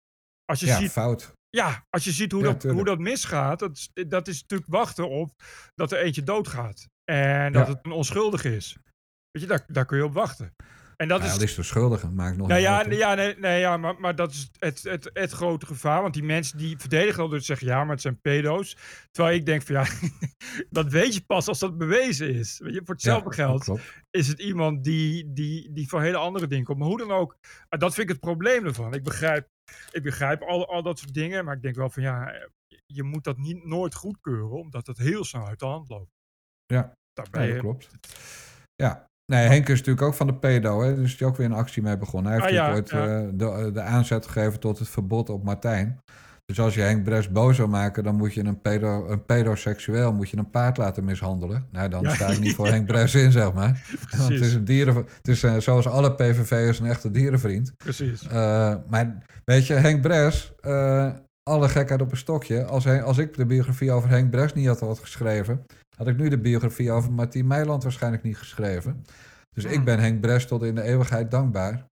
Als je ja, ziet, fout. Ja, als je ziet hoe, dat, hoe dat misgaat, dat, is, dat is natuurlijk wachten op dat er eentje doodgaat. En dat het een onschuldige is. Weet je, daar, daar kun je op wachten. En dat ja, is, is de schuldige, maakt nog nou ja, ja, nee, nee, ja maar, maar dat is het, het, het grote gevaar. Want die mensen die verdedigen al door te zeggen, ja, maar het zijn pedo's. Terwijl ik denk van ja, dat weet je pas als dat bewezen is. Weet je, voor hetzelfde ja, geld is het iemand die, die, die voor hele andere dingen komt. Maar hoe dan ook, dat vind ik het probleem ervan. Ik begrijp ik begrijp al, al dat soort dingen, maar ik denk wel van ja, je moet dat niet, nooit goedkeuren, omdat het heel snel uit de hand loopt. Ja, Daarbij, ja dat klopt. Ja, nee, Henk is natuurlijk ook van de pedo, hè, dus is ook weer een actie mee begonnen. Hij heeft ah, ooit uh, de, de aanzet gegeven tot het verbod op Martijn. Dus als je Henk Bres boos wil maken, dan moet je een, pedo, een pedoseksueel moet je een paard laten mishandelen. Nou, dan sta ik niet voor Henk Bres in, zeg maar. Want het is een dieren, het is uh, zoals alle PVV'ers een echte dierenvriend. Precies. Uh, maar weet je, Henk Bres, uh, alle gekheid op een stokje. Als, hij, als ik de biografie over Henk Bres niet had, had geschreven, had ik nu de biografie over Martien Meiland waarschijnlijk niet geschreven. Dus ik hmm. ben Henk Bres tot in de eeuwigheid dankbaar.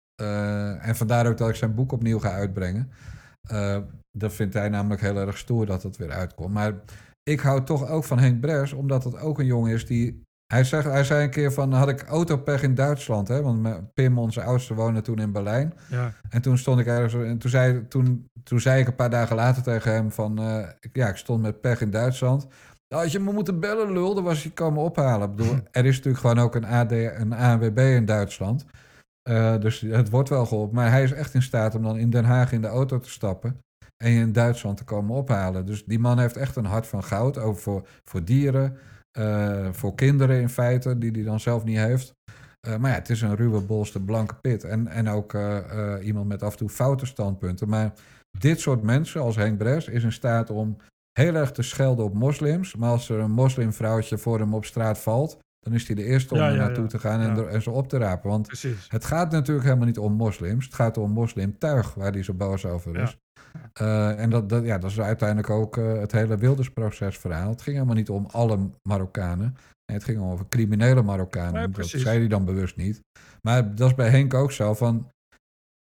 en vandaar ook dat ik zijn boek opnieuw ga uitbrengen. Uh, dat vindt hij namelijk heel erg stoer dat het weer uitkomt. Maar ik hou toch ook van Henk Bres, omdat het ook een jongen is die... Hij, zegt, hij zei een keer van, had ik autopech in Duitsland, hè? Want Pim, onze oudste, woonde toen in Berlijn. Ja. En toen stond ik ergens... En toen zei, toen, toen zei ik een paar dagen later tegen hem van... Uh, ja, ik stond met pech in Duitsland. Nou, als je me moeten bellen, lul, dan was hij komen ophalen. Ik bedoel, er is natuurlijk gewoon ook een, AD, een ANWB in Duitsland. Uh, dus het wordt wel geholpen. Maar hij is echt in staat om dan in Den Haag in de auto te stappen en je in Duitsland te komen ophalen. Dus die man heeft echt een hart van goud, ook voor, voor dieren, uh, voor kinderen in feite, die hij dan zelf niet heeft. Uh, maar ja, het is een ruwe bolste blanke pit. En, en ook uh, iemand met af en toe foute standpunten. Maar dit soort mensen, als Henk Bres, is in staat om heel erg te schelden op moslims. Maar als er een moslimvrouwtje voor hem op straat valt, dan is hij de eerste om er naartoe te gaan en, er, en, ze op te rapen. Want Precies. het gaat natuurlijk helemaal niet om moslims. Het gaat om moslimtuig, waar hij zo boos over is. Uh, en dat, dat, ja, dat is uiteindelijk ook uh, het hele Wildersprocesverhaal. Het ging helemaal niet om alle Marokkanen. Nee, het ging over criminele Marokkanen. Ja, dat zei hij dan bewust niet. Maar dat is bij Henk ook zo. Van,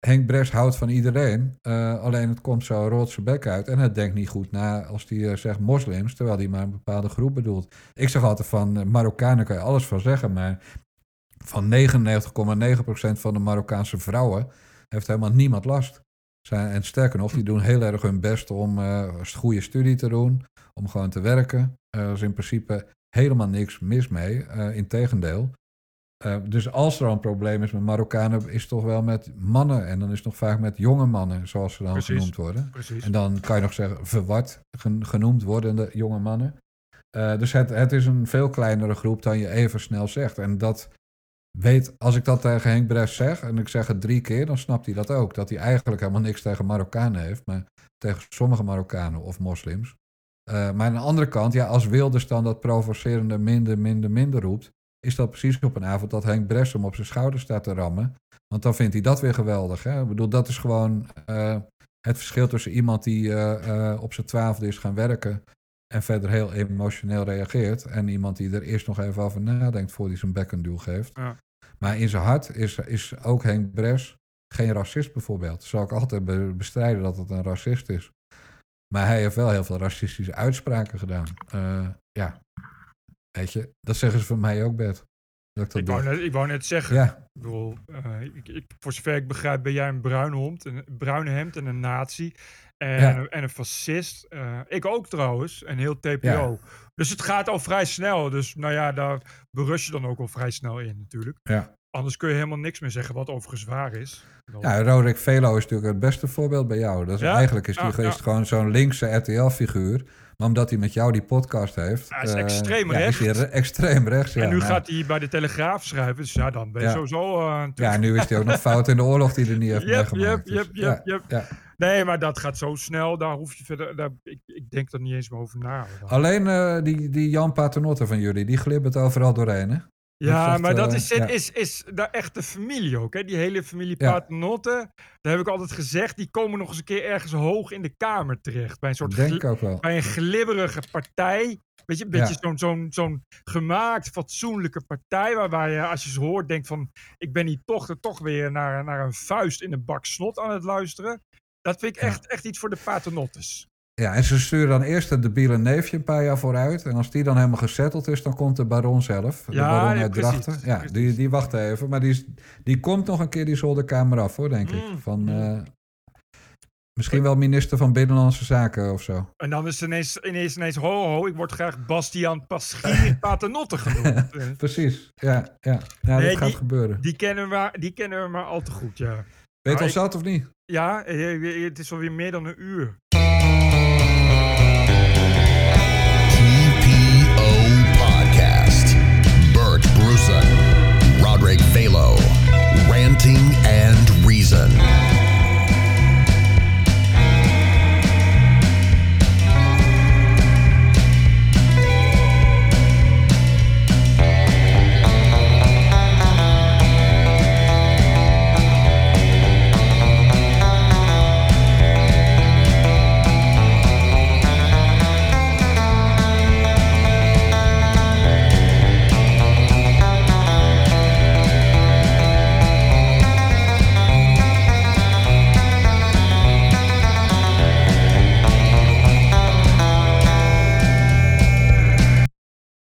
Henk Bres houdt van iedereen. Uh, alleen het komt zo rood zijn bek uit. En het denkt niet goed na als hij zegt moslims. Terwijl hij maar een bepaalde groep bedoelt. Ik zeg altijd van Marokkanen kan je alles van zeggen. Maar van 99,9% van de Marokkaanse vrouwen heeft helemaal niemand last. Zijn, en sterker nog, die doen heel erg hun best om uh, goede studie te doen, om gewoon te werken. Er is in principe helemaal niks mis mee, uh, integendeel. Uh, dus als er een probleem is met Marokkanen, is het toch wel met mannen. En dan is het nog vaak met jonge mannen, zoals ze dan Precies. genoemd worden. Precies. En dan kan je nog zeggen verward genoemd wordende jonge mannen. dus het, het is een veel kleinere groep dan je even snel zegt. En dat weet, als ik dat tegen Henk Bres zeg, en ik zeg het drie keer, dan snapt hij dat ook. Dat hij eigenlijk helemaal niks tegen Marokkanen heeft, maar tegen sommige Marokkanen of moslims. Uh, maar aan de andere kant, ja, als Wilders dan dat provocerende minder, minder, minder roept, is dat precies op een avond dat Henk Bres hem op zijn schouder staat te rammen. Want dan vindt hij dat weer geweldig. Hè? Ik bedoel, dat is gewoon uh, het verschil tussen iemand die uh, op zijn twaalfde is gaan werken en verder heel emotioneel reageert. En iemand die er eerst nog even over nadenkt voordat hij zijn bek een duw geeft. Ja. Maar in zijn hart is, is ook Henk Bres geen racist bijvoorbeeld. Zal ik altijd be- bestrijden dat het een racist is. Maar hij heeft wel heel veel racistische uitspraken gedaan. Eh, ja, weet je, dat zeggen ze van mij ook, Bert. Dat ik dat Ik wou, net, ik wou net zeggen, Ja, ik bedoel, eh, ik, ik, voor zover ik begrijp ben jij een bruin hond, een bruine hemd en een nazi. En, Ja. en een fascist. Eh, ik ook trouwens, en heel TPO. Dus het gaat al vrij snel. Dus nou ja, daar berust je dan ook al vrij snel in natuurlijk. ja. Anders kun je helemaal niks meer zeggen, wat overigens waar is. Ja, Roderick Velo is natuurlijk het beste voorbeeld bij jou. Dat is, Ja? Eigenlijk is hij Ja, gewoon zo'n linkse RTL-figuur. Maar omdat hij met jou die podcast heeft... Hij is eh, extreem rechts. is re- extreem rechts, ja. en nu gaat hij bij de Telegraaf schrijven. Dus ja, dan ben je sowieso... eh, Ja, nu is hij ook nog fout in de oorlog die hij niet heeft Yep, meegemaakt. yep, Dus, yep, yep, ja, yep. ja. Nee, maar dat gaat zo snel. Daar hoef je verder... Daar, ik, ik denk er niet eens meer over na. Alleen eh, die, die Jan Paternotte van jullie, die glibbert overal doorheen, hè? Ja, echt, maar dat eh, is, ja. is, is de echte familie ook. Hè? Die hele familie Ja. Paternotte, daar heb ik altijd gezegd, die komen nog eens een keer ergens hoog in de Kamer terecht. Bij een soort Denk ook wel. bij een glibberige partij. Weet je, een beetje Ja. zo'n zo'n zo'n gemaakt, fatsoenlijke partij. Waarbij je, als je ze hoort, denkt van... Ik ben hier toch, er toch weer naar, naar een vuist in een bak snot aan het luisteren. Dat vind ik echt, echt iets voor de paternottes. Ja, en ze sturen dan eerst het debiele neefje een paar jaar vooruit. En als die dan helemaal gezetteld is, dan komt de baron zelf. De baron uit Drachten. Ja, die, die wacht even. Maar die, is, die komt nog een keer die zolderkamer af, hoor, denk ik. Mm, Van, mm. eh, misschien wel minister van Binnenlandse Zaken of zo. En dan is ineens, ineens, ineens ho, ho, ik word graag Bastiaan Paschier Paternotte genoemd. Precies, ja. ja. ja Nee, dat gaat die- gebeuren. Die kennen, we, maar- die kennen we maar al te goed, ja. Weet Nou, je ik- zat of niet? Ja, eh, eh, het is alweer meer dan een uur. And Reason.